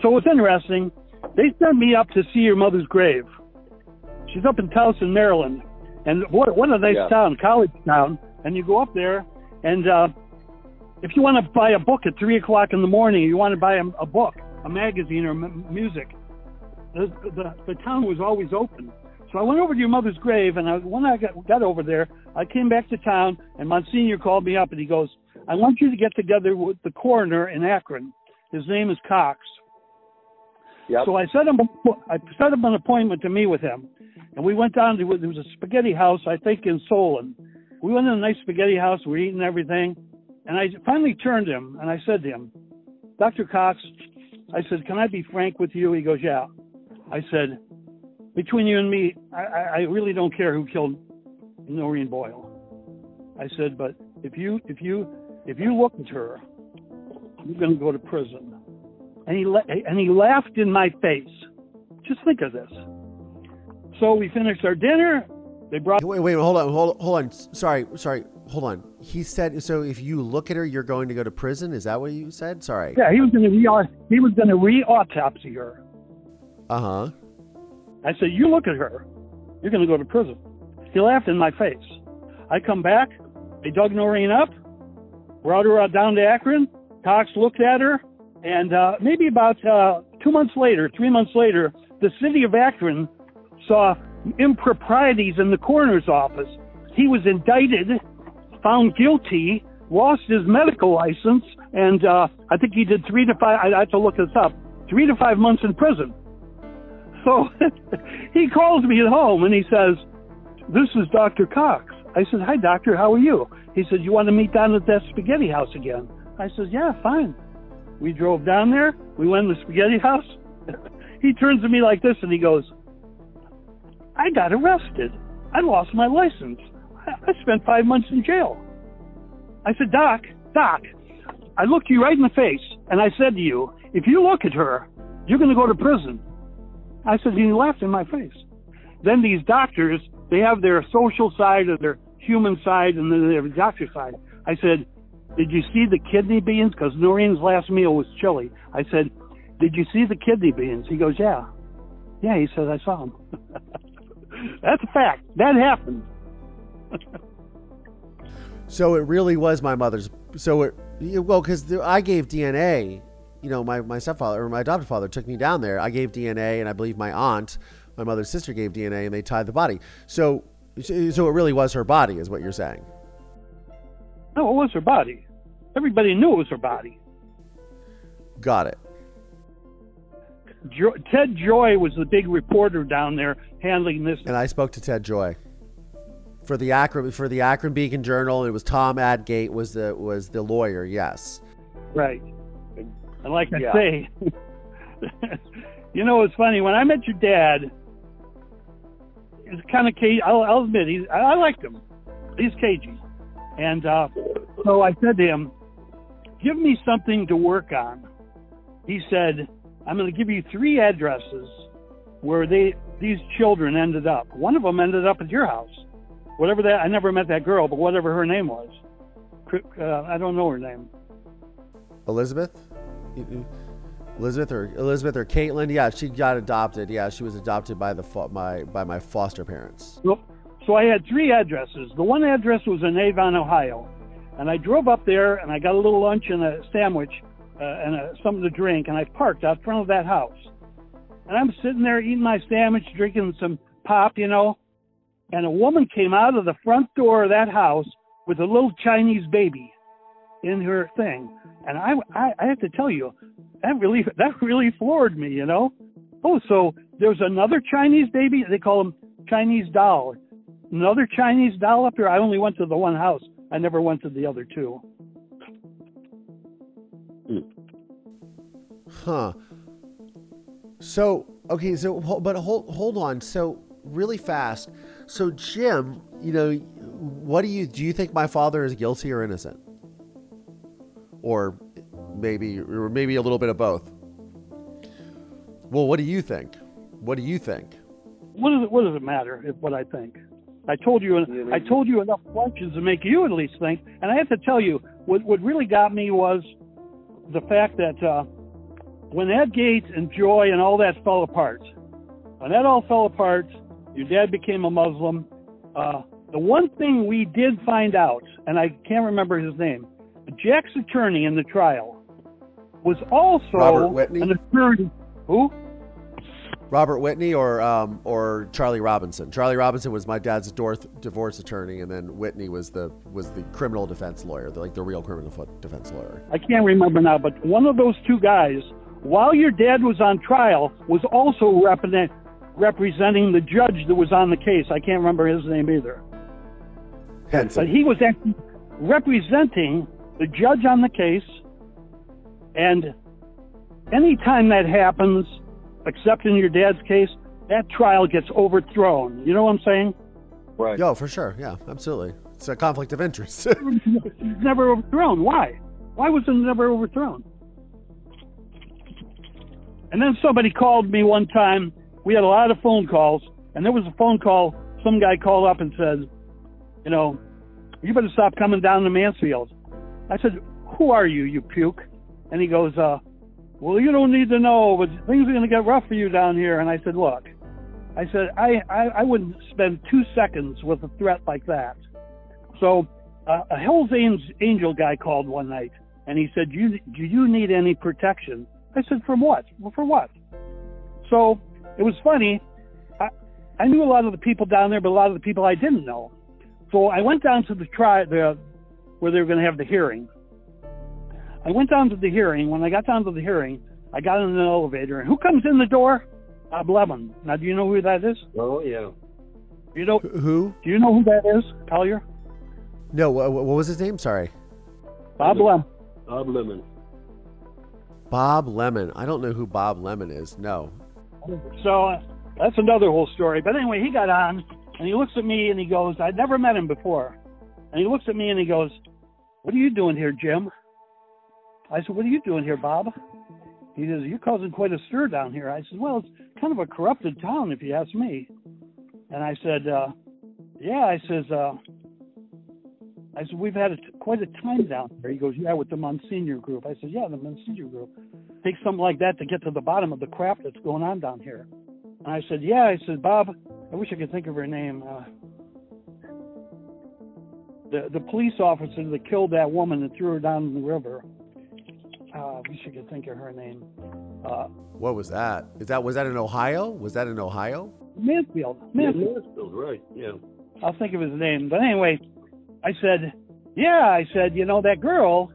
S1: So it's interesting. They sent me up to see your mother's grave. She's up in Towson, Maryland. And what, what a nice yeah. town, college town. And you go up there, and uh, if you want to buy a book at 3 o'clock in the morning, you want to buy a, a book, a magazine or m- music. The, the, the town was always open. So I went over to your mother's grave, and I, when I got, got over there, I came back to town, and Monsignor called me up, and he goes, I want you to get together with the coroner in Akron. His name is Cox.
S4: Yep.
S1: So I set him, I set him an appointment to meet with him, and we went down to there was a spaghetti house, I think in Solon. We went in a nice spaghetti house. We are eating everything, and I finally turned to him and I said to him, Dr. Cox, I said, Can I be frank with you? He goes, Yeah. I said, Between you and me, I, I really don't care who killed Noreen Boyle. I said, but if you if you if you look at her, you're going to go to prison. And he la- and he laughed in my face. Just think of this. So we finished our dinner. They brought.
S2: Wait, wait, hold on, hold, hold on. Sorry, sorry, hold on. He said so. If you look at her, you're going to go to prison. Is that what you said? Sorry.
S1: Yeah, he was going to re he was going to re-autopsy her.
S2: Uh huh.
S1: I said, "You look at her, you're going to go to prison." He laughed in my face. I come back. They dug Noreen up, brought her out down to Akron. Cox looked at her, and uh, maybe about uh, two months later, three months later, the city of Akron saw improprieties in the coroner's office. He was indicted, found guilty, lost his medical license, and uh, I think he did three to five. I have to look this up. Three to five months in prison. So he calls me at home and he says, "This is Dr. Cox." I said, "Hi, doctor. How are you?" He said, "You want to meet down at that spaghetti house again?" I said, "Yeah, fine." We drove down there. We went to the spaghetti house. he turns to me like this and he goes, I got arrested. I lost my license. I, spent five months in jail. I said, Doc, Doc, I looked you right in the face and I said to you, if you look at her, you're going to go to prison. I said, he laughed in my face. Then these doctors, they have their social side or their human side and then their doctor side. I said, did you see the kidney beans? Because Noreen's last meal was chili. I said, did you see the kidney beans? He goes, yeah. Yeah, he says, I saw them. That's a fact. That happened.
S2: So it really was my mother's. So it well because I gave DNA. You know, my my stepfather or my adopted father took me down there. I gave DNA, and I believe my aunt, my mother's sister, gave DNA, and they tied the body. So so it really was her body, is what you're saying.
S1: No, it was her body. Everybody knew it was her body.
S2: Got it.
S1: Jo- Ted Joy was the big reporter down there handling this.
S2: And I spoke to Ted Joy for the Akron for the Akron Beacon Journal. It was Tom Adgate was the was the lawyer. Yes.
S1: Right. And like I say, you know, it's funny when I met your dad. It's kind of cagey. I'll, I'll admit, he's, I, I liked him. He's cagey, and uh, so I said to him, "Give me something to work on." He said, I'm going to give you three addresses where they these children ended up. One of them ended up at your house. Whatever that, I never met that girl, but whatever her name was, uh, I don't know her name.
S2: Elizabeth. Elizabeth or Elizabeth or Caitlin. Yeah, she got adopted. Yeah, she was adopted by the my by my foster parents.
S1: So, so I had three addresses. The one address was in Avon, Ohio, and I drove up there and I got a little lunch and a sandwich uh, and a, something to drink, and I parked out front of that house. And I'm sitting there eating my sandwich, drinking some pop, you know, and a woman came out of the front door of that house with a little Chinese baby in her thing, and I, I, I have to tell you, that really, that really floored me, you know. Oh, so there's another Chinese baby. They call them Chinese doll. Another Chinese doll up here. I only went to the one house. I never went to the other two. Hmm.
S2: Huh. So okay, so but hold hold on. So really fast. So Jim, you know, what do you do? You think my father is guilty or innocent, or maybe or maybe a little bit of both? Well, what do you think? What do you think?
S1: What does it, what does it matter if what I think? I told you I told you enough questions to make you at least think. And I have to tell you, what what really got me was the fact that uh, when Ed Gates and Joy and all that fell apart, when that all fell apart, your dad became a Muslim. Uh, the one thing we did find out, and I can't remember his name, Jack's attorney in the trial was also
S2: Robert Whitney?
S1: an attorney. Who?
S2: Robert Whitney or um, or Charlie Robinson. Charlie Robinson was my dad's divorce divorce attorney, and then Whitney was the was the criminal defense lawyer, the, like the real criminal defense lawyer.
S1: I can't remember now, but one of those two guys, while your dad was on trial, was also represent, representing the judge that was on the case. I can't remember his name either.
S2: Henson.
S1: But he was actually representing the judge on the case. And anytime that happens, except in your dad's case, that trial gets overthrown. You know what I'm saying?
S4: Right.
S2: Yo, for sure. Yeah, absolutely. It's a conflict of interest.
S1: It's never overthrown. Why? Why was it never overthrown? And then somebody called me one time. We had a lot of phone calls, and there was a phone call. Some guy called up and said, "You know, you better stop coming down to Mansfield." I said, "Who are you, you puke?" And he goes, "Uh, well, you don't need to know, but things are going to get rough for you down here." And I said, "Look," I said, "I I, I wouldn't spend two seconds with a threat like that." So uh, a Hell's Angel, Angel guy called one night, and he said, "You do you need any protection?" I said, "From what? Well, for what?" So it was funny. I I knew a lot of the people down there, but a lot of the people I didn't know. So I went down to the tri the where they were going to have the hearing. I went down to the hearing. When I got down to the hearing, I got in an elevator, and who comes in the door? Bob Lemon. Now, do you know who that is?
S3: Oh yeah.
S1: You know?
S2: Who?
S1: Do you know who that is, Collier?
S2: No, what, what was his name? Sorry.
S1: Bob Lemon.
S3: Bob Lemon.
S2: Bob Lemon. I don't know who Bob Lemon is. No.
S1: So uh, that's another whole story. But anyway, he got on and he looks at me and he goes, I'd never met him before. And he looks at me and he goes, What are you doing here, Jim? I said, What are you doing here, Bob? He says, You're causing quite a stir down here. I said, Well, it's kind of a corrupted town, if you ask me. And I said, uh, Yeah, I says, uh, I said, We've had a, quite a time down there. He goes, Yeah, with the Monsignor group. I said, Yeah, the Monsignor group. Takes something like that to get to the bottom of the crap that's going on down here. And I said, Yeah, I said, Bob, I wish I could think of her name. Uh, the the police officer that killed that woman and threw her down in the river. Uh, I wish I could think of her name. Uh,
S2: What was that? Is that was that in Ohio? Was that in Ohio?
S1: Mansfield.
S3: Yeah,
S1: Mansfield.
S3: Mansfield, right? Yeah.
S1: I'll think of his name. But anyway, I said, yeah, I said, you know, that girl.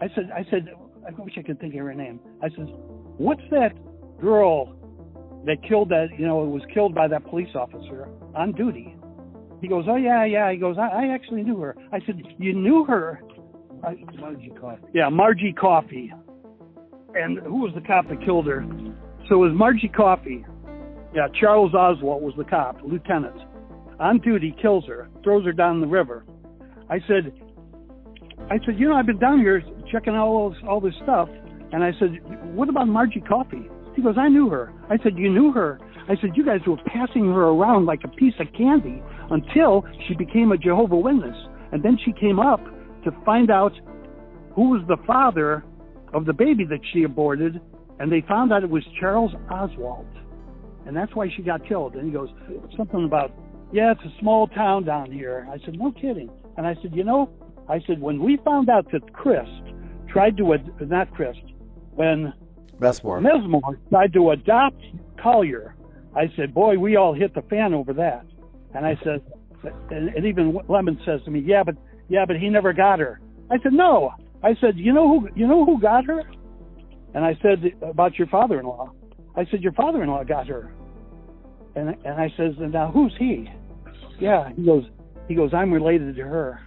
S1: I said, I said, I wish I could think of her name. I said, what's that girl that killed that, you know, was killed by that police officer on duty? He goes, oh yeah, yeah. He goes, I, I actually knew her. I said, you knew her? I, Margie Coffey. Yeah, Margie Coffey. And who was the cop that killed her? So it was Margie Coffey. Yeah, Charles Oswald was the cop, lieutenant on duty kills her, throws her down the river. I said, I said, you know, I've been down here checking all this, all this stuff, and I said, what about Margie Coffey? He goes, I knew her. I said, you knew her? I said, you guys were passing her around like a piece of candy until she became a Jehovah Witness, and then she came up to find out who was the father of the baby that she aborted, and they found out it was Charles Oswald, and that's why she got killed. And he goes something about, yeah, it's a small town down here. I said, no kidding. And I said, you know, I said when we found out that Christ tried to ad- not Christ, when
S2: Messmore.
S1: Mesmore tried to adopt Collier, I said, boy, we all hit the fan over that. And I said, and, and even Lemon says to me, yeah, but yeah, but he never got her. I said, no. I said, you know who you know who got her? And I said about your father-in-law. I said your father-in-law got her. And and I says, now who's he? Yeah, he goes, he goes, I'm related to her.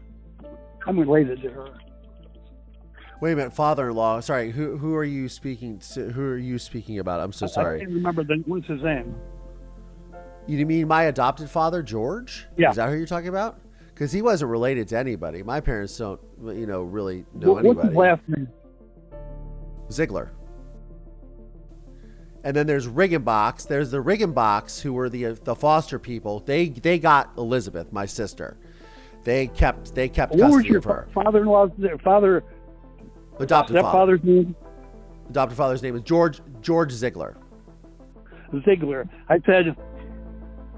S1: I'm related to her.
S2: Wait a minute, father-in-law. Sorry, who who are you speaking? To, who are you speaking about? I'm so sorry.
S1: I can't remember the what's his name.
S2: You mean my adopted father, George?
S1: Yeah.
S2: Is that who you're talking about? Because he wasn't related to anybody. My parents don't, you know, really know
S1: What- what's
S2: anybody.
S1: his last name?
S2: Ziegler. And then there's Riggenbachs. There's the Riggenbachs who were the the foster people. They they got Elizabeth, my sister. They kept they kept
S1: What was
S2: custody
S1: your
S2: of her.
S1: father-in-law's father
S2: Adopted father.
S1: stepfather's name?
S2: Adopted father's name is George George Ziegler.
S1: Ziegler. I said,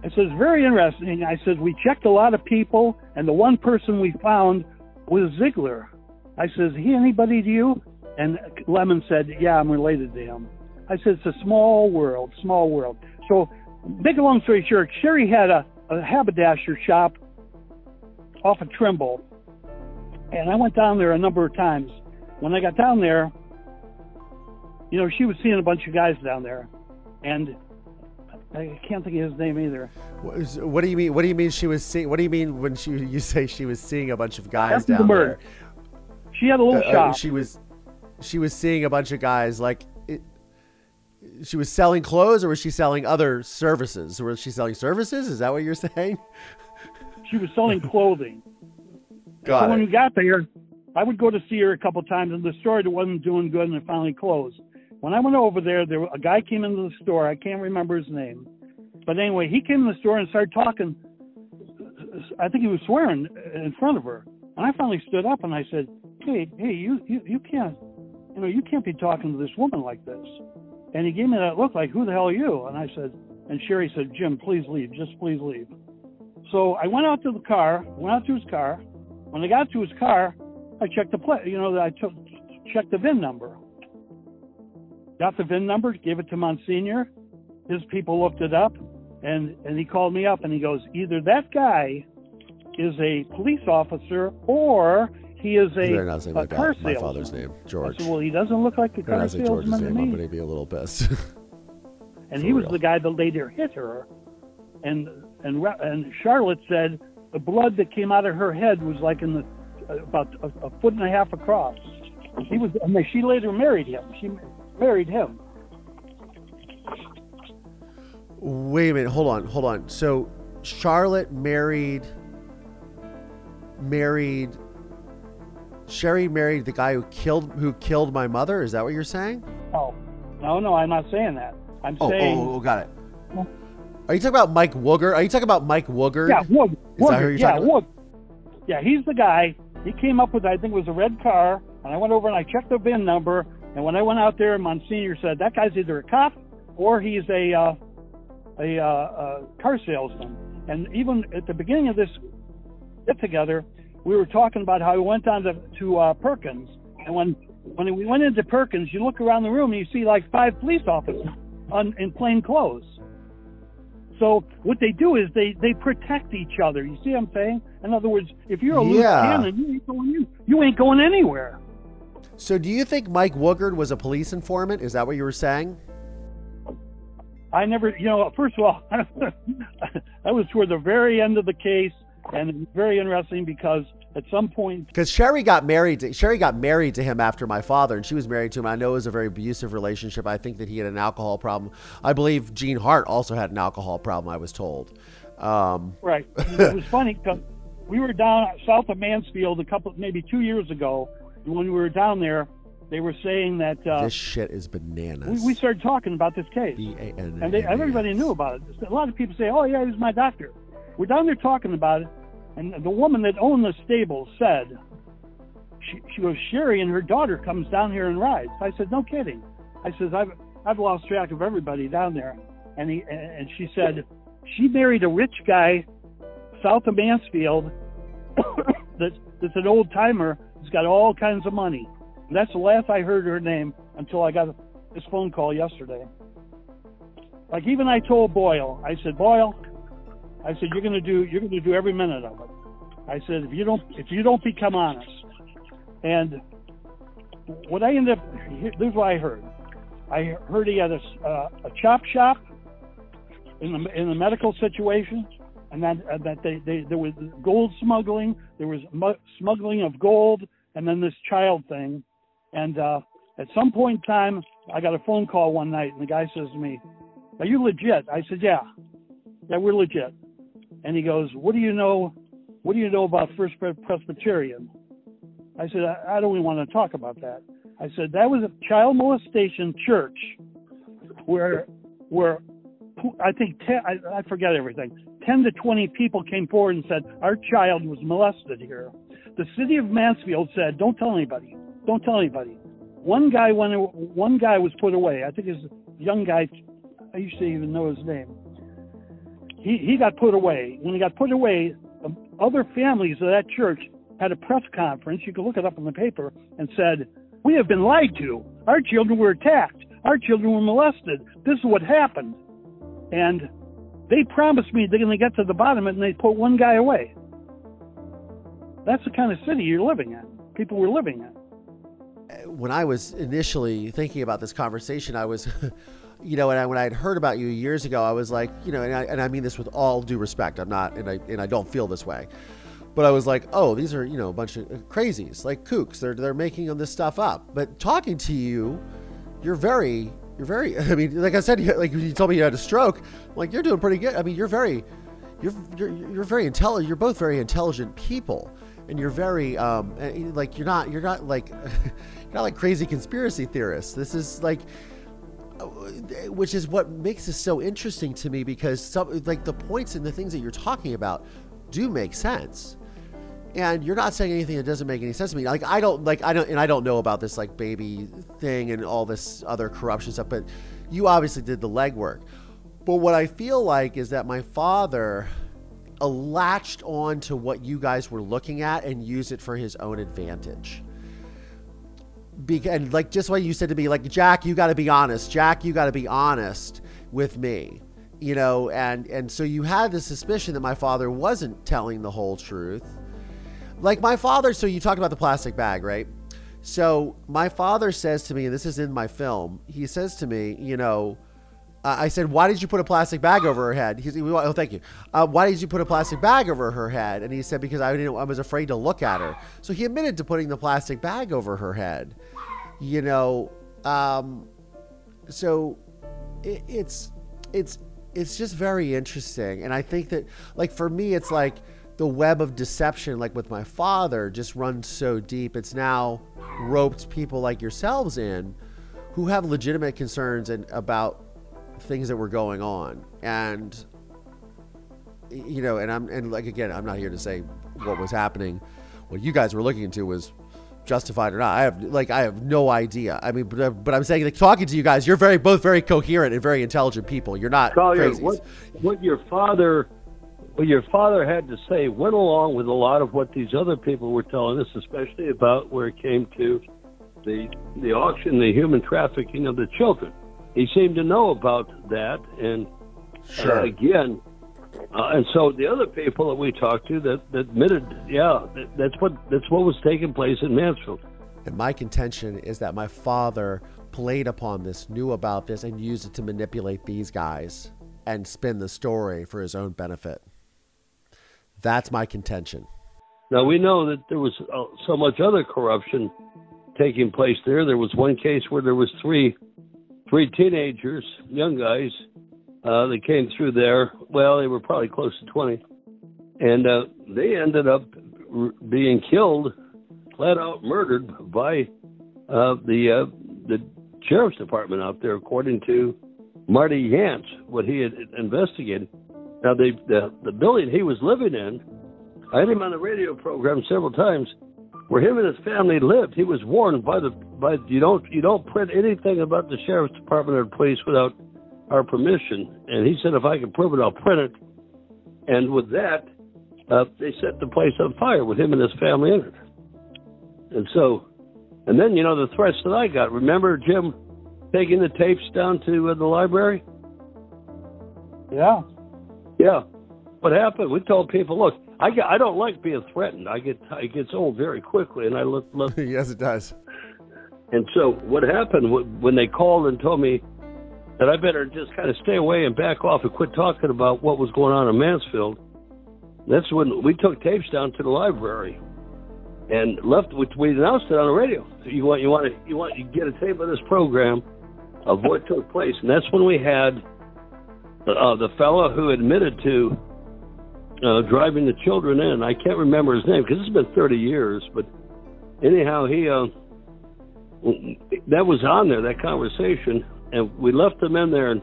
S1: I said, it's very interesting. I said, we checked a lot of people, and the one person we found was Ziegler. I said, is he anybody to you? And Lemon said, yeah, I'm related to him. I said, it's a small world, small world. So, big long story short, Sherry had a, a haberdasher shop off of Trimble, and I went down there a number of times. When I got down there, you know, she was seeing a bunch of guys down there, and I can't think of his name either.
S2: What, is- what do you mean? What do you mean she was seeing? What do you mean when she you say she was seeing a bunch of guys down
S1: murder.
S2: there?
S1: She had a little
S2: Uh, uh,
S1: shop.
S2: she was she was seeing a bunch of guys like she was selling clothes or was she selling other services was she selling services is that what you're saying
S1: She was selling clothing.
S2: got
S1: so when we got there, I would go to see her a couple times, and the store wasn't doing good, and it finally closed. When I went over there, there a guy came into the store. I can't remember his name, but anyway, he came in the store and started talking. I think he was swearing in front of her, and I finally stood up and I said, "Hey, hey, you, you, you can't, you know, you can't be talking to this woman like this." And he gave me that look like, "Who the hell are you?" And I said, and Sherry said, "Jim, please leave. Just please leave." So I went out to the car, went out to his car. When I got to his car, I checked the plate. You know, I took checked the VIN number. Got the VIN number, gave it to Monsignor. His people looked it up, and and he called me up and he goes, either that guy is a police officer or he is a,
S2: better not say
S1: a
S2: my,
S1: car
S2: dad, my father's name george
S1: said, well, he doesn't look like a
S2: better
S1: car
S2: not say george's
S1: salesman to
S2: name i'm gonna be a little pissed
S1: and
S2: For
S1: he was
S2: real.
S1: the guy that later hit her. And and and Charlotte said the blood that came out of her head was like in the about a, a foot and a half across. He was, and she later married him. She married him.
S2: wait a minute hold on hold on so charlotte married married sherry married the guy who killed who killed my mother is that what you're saying
S1: Oh, no, no, I'm not saying that. I'm
S2: oh,
S1: saying,
S2: oh, oh got it are you talking about mike wooger are you talking about mike wooger
S1: yeah, Wood,
S2: Is that who you're
S1: yeah? Wood. Yeah, he's the guy. He came up with, I think it was a red car, and I went over and I checked the VIN number. And when I went out there, Monsignor said that guy's either a cop or he's a uh, a, uh, uh car salesman. And even at the beginning of this get together, we were talking about how we went down to to uh, Perkins, and when when we went into Perkins, you look around the room and you see like five police officers on in plain clothes. So what they do is they they protect each other. You see what I'm saying? In other words, if you're a loose
S2: Yeah.
S1: cannon, you ain't going you, you ain't going anywhere.
S2: So, do you think Mike Woogard was a police informant? Is that what you were saying?
S1: I never, you know, first of all, that was toward the very end of the case, and it was very interesting because at some point,
S2: Because Sherry got married. To, Sherry got married to him after my father, and she was married to him. I know it was a very abusive relationship. I think that he had an alcohol problem. I believe Gene Hart also had an alcohol problem. I was told. Um,
S1: right, it was funny because we were down south of Mansfield a couple, maybe two years ago, and when we were down there, they were saying that uh,
S2: this shit is bananas.
S1: we, we started talking about this case.
S2: B A N.
S1: and they, everybody knew about it. A lot of people say, "Oh yeah, he's my doctor." We're down there talking about it, and the woman that owned the stable said she, she goes, Sherry and her daughter comes down here and rides. I said, no kidding. I says, I've I've lost track of everybody down there. And he and she said, she married a rich guy south of Mansfield. that's that's an old timer. He's got all kinds of money. And that's the last I heard her name until I got this phone call yesterday. Like even I told Boyle, I said, Boyle, I said you're gonna do you're gonna do every minute of it. I said if you don't if you don't become honest, and what I ended up this is what I heard. I heard he had a, uh, a chop shop in the in the medical situation, and that uh, that they, they there was gold smuggling, there was mu- smuggling of gold, and then this child thing, and uh, at some point in time, I got a phone call one night, and the guy says to me, "Are you legit?" I said, "Yeah, yeah, we're legit." And he goes, "What do you know? What do you know about First Presbyterian?" I said, "I, I don't even want to talk about that." I said that was a child molestation church where where I think ten, I, I forget everything. Ten to twenty people came forward and said our child was molested here. The city of Mansfield said, "Don't tell anybody. Don't tell anybody." One guy went. One guy was put away. I think his young guy. I used to even know his name. He he got put away. When he got put away, um, other families of that church had a press conference. You can look it up in the paper and said, "We have been lied to. Our children were attacked. Our children were molested. This is what happened." And they promised me they're going to get to the bottom of it, and they put one guy away. That's the kind of city you're living in. People were living in
S2: when I was initially thinking about this conversation, I was, you know, and I, when I had heard about you years ago, I was like, you know, and I, and I mean this with all due respect. I'm not, and I and I don't feel this way, but I was like, oh, these are you know a bunch of crazies, like kooks. They're they're making this stuff up. But talking to you, you're very, you're very. I mean, like I said, like you told me you had a stroke. like you're doing pretty good. I mean, you're very, you're you're, you're very intelligent. You're both very intelligent people and you're very um, like you're not you're not like you're not like crazy conspiracy theorists. This is like, uh, which is what makes this so interesting to me because some like the points and the things that you're talking about do make sense. And you're not saying anything that doesn't make any sense to me. Like I don't like I don't and I don't know about this like baby thing and all this other corruption stuff, but you obviously did the legwork. But what I feel like is that my father latched on to what you guys were looking at and used it for his own advantage and like just what you said to me, like Jack, you got to be honest. Jack, you got to be honest with me, you know. And and so you had the suspicion that my father wasn't telling the whole truth. Like my father. So you talked about the plastic bag, right? So my father says to me, and this is in my film. He says to me, you know. Uh, I said, "Why did you put a plastic bag over her head?" He said, "Oh, thank you. Uh, why did you put a plastic bag over her head?" And he said, "Because I didn't. I was afraid to look at her." So he admitted to putting the plastic bag over her head you know um, so it, it's it's it's just very interesting and i think that like for me it's like the web of deception like with my father just runs so deep it's now roped people like yourselves in who have legitimate concerns and about things that were going on and you know and i'm and like again i'm not here to say what was happening what you guys were looking into was justified or not. I have like I have no idea. I mean, but, but I'm saying like talking to you guys, you're very both very coherent and very intelligent people. You're not
S3: Collier, what what your father what your father had to say went along with a lot of what these other people were telling us, especially about where it came to the the auction, the human trafficking of the children. He seemed to know about that, and
S2: sure.
S3: uh, again, uh, and so the other people that we talked to that, that admitted, yeah, that, that's what that's what was taking place in Mansfield.
S2: And my contention is that my father played upon this, knew about this, and used it to manipulate these guys and spin the story for his own benefit. That's my contention.
S3: Now we know that there was uh, so much other corruption taking place there. There was one case where there was three three teenagers, young guys, uh, that came through there. Well, they were probably close to 20. And uh, they ended up r- being killed, flat out murdered by uh, the uh, the sheriff's department out there, according to Marty Yant's, what he had investigated. Now, the, the the building he was living in, I had him on the radio program several times. Where him and his family lived. He was warned by the by you don't you don't print anything about the sheriff's department or police without our permission. And he said if I can prove it, I'll print it. And with that, uh, they set the place on fire with him and his family in it. And so, and then you know the threats that I got. Remember Jim taking the tapes down to uh, the library?
S1: Yeah.
S3: Yeah. What happened? We told people, look, I get, I don't like being threatened. I get I gets old very quickly, and I look. look
S2: yes, it does.
S3: And so what happened when they called and told me that I better just kind of stay away and back off and quit talking about what was going on in Mansfield? That's when we took tapes down to the library and left. We announced it on the radio. You want you want to you want you get a tape of this program of what took place, and that's when we had uh, the fellow who admitted to uh, driving the children in. I can't remember his name because it's been 30 years, but anyhow, he uh, that was on there that conversation, and we left them in there. And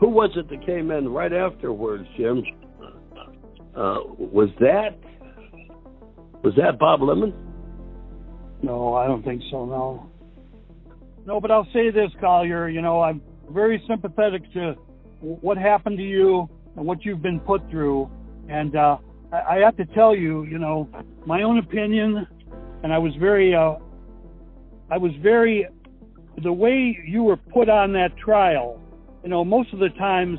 S3: who was it that came in right afterwards, Jim? Uh, was that was that Bob Lemon?
S1: No, I don't think so. No. No, but I'll say this, Collier. You know, I'm very sympathetic to what happened to you and what you've been put through. And uh, I, have to tell you, you know, my own opinion, and I was very, uh, I was very, the way you were put on that trial. You know, most of the times,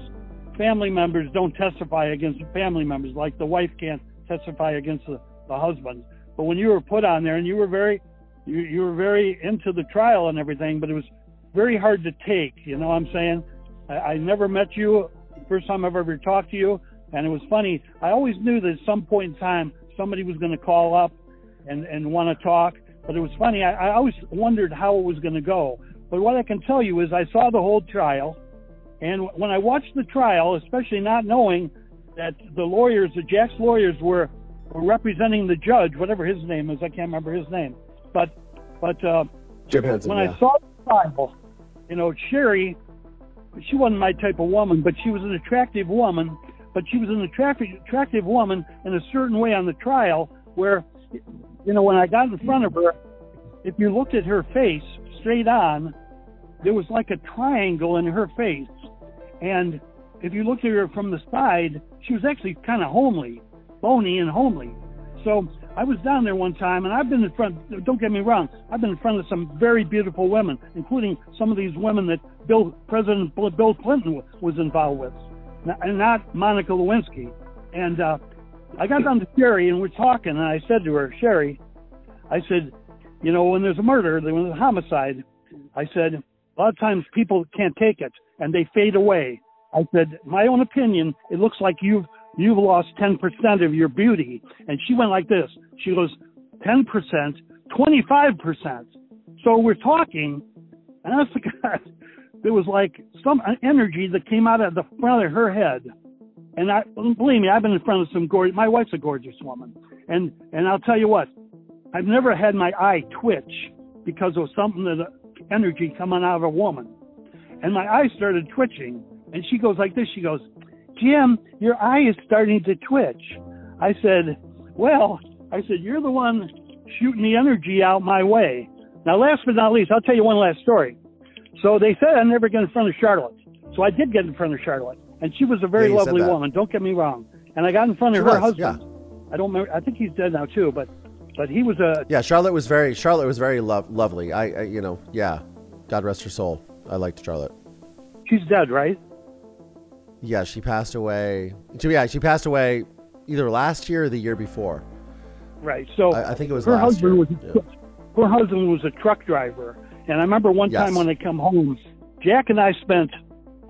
S1: family members don't testify against family members. Like the wife can't testify against the, the husband. But when you were put on there, and you were very, you, you were very into the trial and everything, but it was very hard to take. You know what I'm saying? I, I never met you. First time I've ever talked to you, and it was funny. I always knew that at some point in time somebody was going to call up and and want to talk. But it was funny. I, I always wondered how it was going to go. But what I can tell you is I saw the whole trial, and when I watched the trial, especially not knowing that the lawyers, the Jack's lawyers, were were representing the judge, whatever his name is, I can't remember his name. But but uh,
S2: Jim Henson,
S1: when
S2: yeah.
S1: I saw the trial, you know, Sherry she wasn't my type of woman, but she was an attractive woman. But she was an attractive, attractive woman in a certain way on the trial where, you know, when I got in front of her, if you looked at her face straight on, there was like a triangle in her face. And if you looked at her from the side, she was actually kind of homely, bony and homely. So I was down there one time, and I've been in front. Don't get me wrong. I've been in front of some very beautiful women, including some of these women that Bill President Bill Clinton was involved with, not Monica Lewinsky. And uh, I got down to Sherry, and we're talking, and I said to her, Sherry, I said, you know, when there's a murder, when there's a homicide, I said, a lot of times people can't take it, and they fade away. I said, my own opinion, it looks like you've you've lost 10% of your beauty. And she went like this. She goes, 10%, 25%. So we're talking, and I forgot, there was like some energy that came out of the front of her head. And I believe me, I've been in front of some gorgeous. My wife's a gorgeous woman, and and I'll tell you what, I've never had my eye twitch because of something that uh, energy coming out of a woman, and my eye started twitching. And she goes like this. She goes, Jim, your eye is starting to twitch. I said, Well, I said, You're the one shooting the energy out my way. Now, last but not least, I'll tell you one last story. So they said I'd never get in front of Charlotte. So I did get in front of Charlotte. And she was a very
S2: Yeah,
S1: lovely woman. Don't get me wrong. And I got in front of
S2: She
S1: her
S2: was,
S1: husband. I don't remember. I think he's dead now, too. But but he was a
S2: Yeah, Charlotte was very Charlotte was very lov- lovely. I, I, you know, yeah. God rest her soul. I liked Charlotte.
S1: she's dead, right?
S2: Yeah, she passed away. so, Yeah, she passed away either last year or the year before.
S1: Right. So
S2: I, I think it was
S1: her
S2: last
S1: husband
S2: year.
S1: was
S2: Yeah.
S1: her husband was a truck driver, and I remember one
S2: Yes.
S1: time when they come home, Jack and I spent.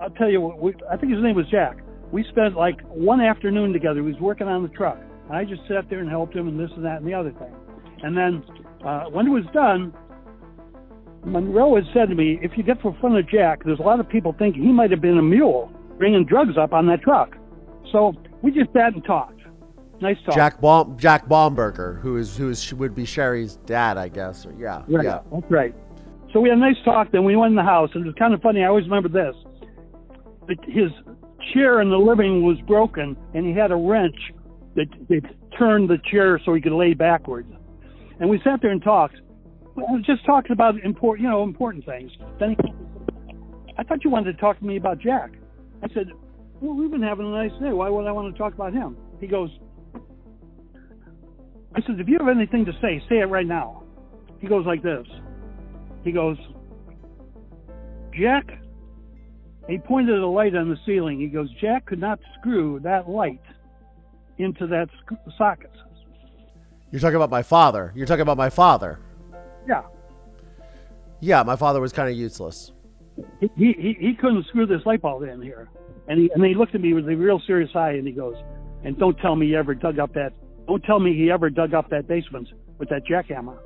S1: I'll tell you what. We, I think his name was Jack. We spent like one afternoon together. He was working on the truck, and I just sat there and helped him, and this and that and the other thing. And then uh, when it was done, Monroe had said to me, "If you get in front of Jack, there's a lot of people thinking he might have been a mule bringing drugs up on that truck." So we just sat and talked. Nice talk.
S2: Jack Baum, Jack Baumberger, who is who is would be Sherry's dad, I guess. Or, yeah,
S1: Right.
S2: yeah.
S1: That's right. So we had a nice talk. Then we went in the house, and it was kind of funny. I always remember this. His chair in the living was broken, and he had a wrench that, that turned the chair so he could lay backwards. And we sat there and talked. Just talking about important, you know, important things. Then he, I thought you wanted to talk to me about Jack. I said, well, we've been having a nice day. Why would I want to talk about him? He goes, I said, if you have anything to say, say it right now. He goes like this. He goes, Jack, he pointed at a light on the ceiling. He goes, Jack could not screw that light into that socket.
S2: You're talking about my father. You're talking about my father.
S1: Yeah.
S2: Yeah, my father was kind of useless.
S1: He, he he couldn't screw this light bulb in here, and he and he looked at me with a real serious eye, and he goes, "And don't tell me he ever dug up that. Don't tell me he ever dug up that basement with that jackhammer."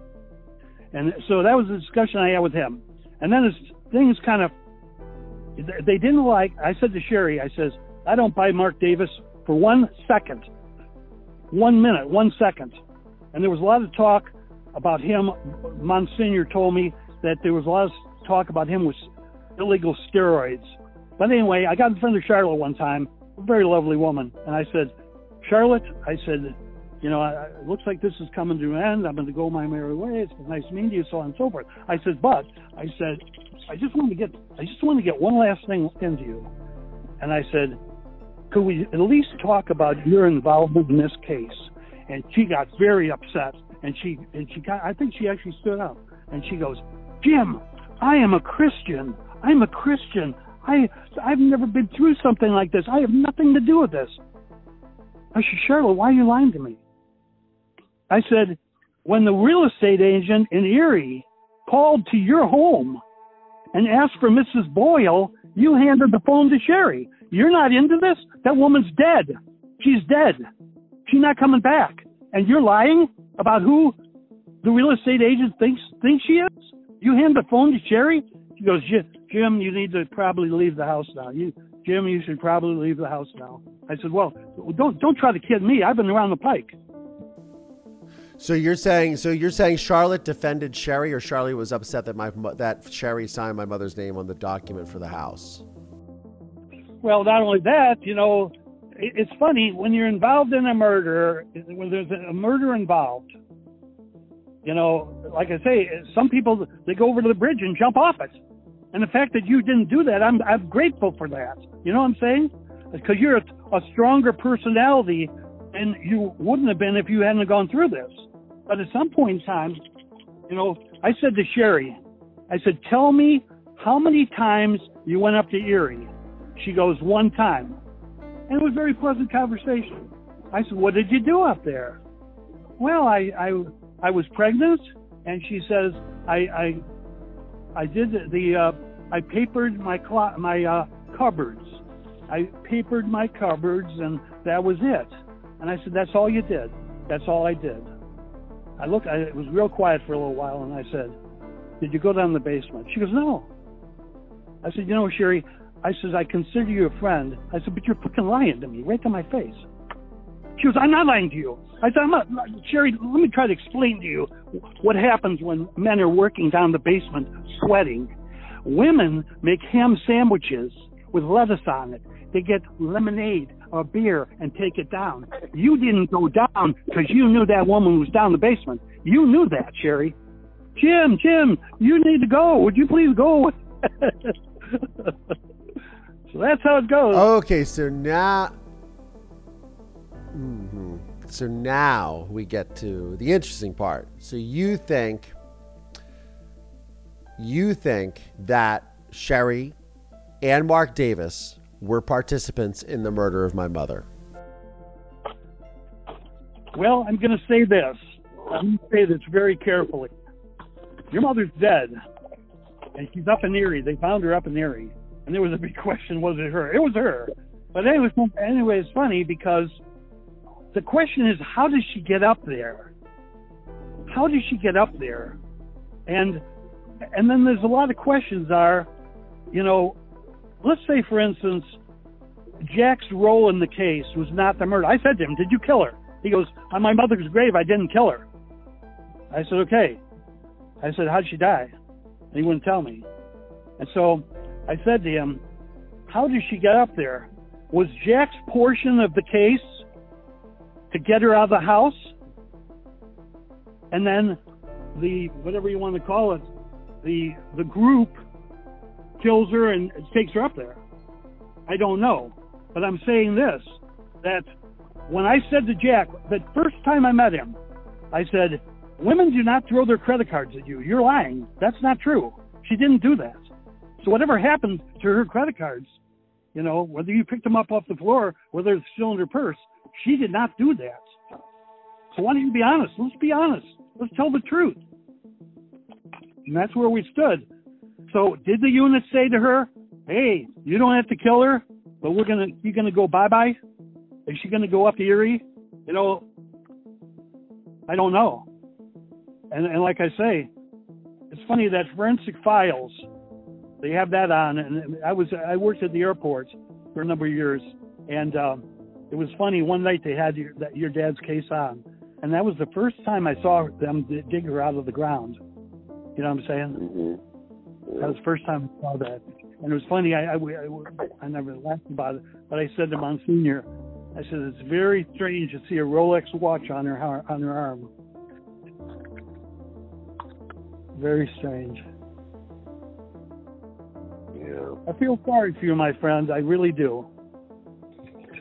S1: And so that was the discussion I had with him. And then as things kind of they didn't like. I said to Sherry, I says, "I don't buy Mark Davis for one second, one minute, one second." And there was a lot of talk about him. Monsignor told me that there was a lot of talk about him with illegal steroids. But anyway, I got in front of Charlotte one time, a very lovely woman, and I said, Charlotte, I said, you know, it looks like this is coming to an end. I'm going to go my merry way. It's been nice meeting you, so on and so forth. I said, but I said, I just want to get, I just want to get one last thing into you. And I said, could we at least talk about your involvement in this case? And she got very upset, and she, and she got, I think she actually stood up, and she goes, Jim, I am a Christian. I'm a Christian. I I've never been through something like this. I have nothing to do with this. I said, Charlotte, why are you lying to me? I said, when the real estate agent in Erie called to your home and asked for Mrs. Boyle, you handed the phone to Sherry. You're not into this? That woman's dead. She's dead. She's not coming back. And you're lying about who the real estate agent thinks thinks she is? You hand the phone to Sherry? She goes, Jim, you need to probably leave the house now. You, Jim, you should probably leave the house now. I said, well, don't don't try to kid me. I've been around the pike.
S2: So you're saying so you're saying Charlotte defended Sherry, or Charlotte was upset that my that Sherry signed my mother's name on the document for the house.
S1: Well, not only that, you know, it's funny when you're involved in a murder, when there's a murder involved. You know, like I say, some people they go over to the bridge and jump off it. And the fact that you didn't do that, I'm I'm grateful for that. You know what I'm saying? Because you're a, a stronger personality than you wouldn't have been if you hadn't gone through this. But at some point in time, you know, I said to Sherry, I said, "Tell me how many times you went up to Erie." She goes, "One time," and it was a very pleasant conversation. I said, "What did you do up there?" Well, I I I was pregnant, and she says, "I I I did the uh, I papered my clo- my uh, cupboards. I papered my cupboards, and that was it. And I said, "That's all you did. That's all I did." I looked. I, it was real quiet for a little while, and I said, "Did you go down the basement?" She goes, "No." I said, "You know, Sherry." I says, "I consider you a friend." I said, "But you're fucking lying to me right to my face." She goes, "I'm not lying to you." I said, I'm not, Sherry, let me try to explain to you what happens when men are working down the basement sweating. Women make ham sandwiches with lettuce on it. They get lemonade or beer and take it down. You didn't go down because you knew that woman was down the basement. You knew that, Sherry. Jim, Jim, you need to go. Would you please go? so that's how it goes.
S2: Okay, so now. Mm-hmm. So now we get to the interesting part. So you think you think that Sherry and Mark Davis were participants in the murder of my mother?
S1: Well, I'm going to say this. I'm going to say this very carefully. Your mother's dead, and she's up in Erie. They found her up in Erie, and there was a big question: was it her? It was her. But anyway, anyway, it's funny because the question is, how does she get up there? How does she get up there? And and then there's a lot of questions are, you know, let's say for instance, Jack's role in the case was not the murder. I said to him, "Did you kill her?" He goes, "On my mother's grave, I didn't kill her." I said, "Okay." I said, "How'd she die?" And he wouldn't tell me. And so I said to him, "How did she get up there? Was Jack's portion of the case to get her out of the house? and then the whatever you want to call it, the the group kills her and takes her up there. I don't know, but I'm saying this that when I said to Jack the first time I met him, I said, "Women do not throw their credit cards at you. You're lying. That's not true. She didn't do that. So whatever happened to her credit cards, you know, whether you picked them up off the floor, whether it's still in her purse, she did not do that. So why don't you be honest? Let's be honest. Let's tell the truth." And that's where we stood. So did the unit say to her, "Hey, you don't have to kill her, but we're gonna you're gonna go bye bye"? Is she gonna go up to Erie? You know, I don't know. And and like I say, it's funny that forensic files, they have that on. And I was I worked at the airport for a number of years, and um, it was funny. One night they had your, that, your dad's case on, and that was the first time I saw them dig her out of the ground. You know what I'm saying?
S4: Mm-hmm.
S1: That was the first time I saw that. And it was funny, I, I, I, I never laughed about it, but I said to Monsignor, I said, it's very strange to see a Rolex watch on her, on her arm. Very strange.
S4: Yeah.
S1: I feel sorry for you, my friend. I really do.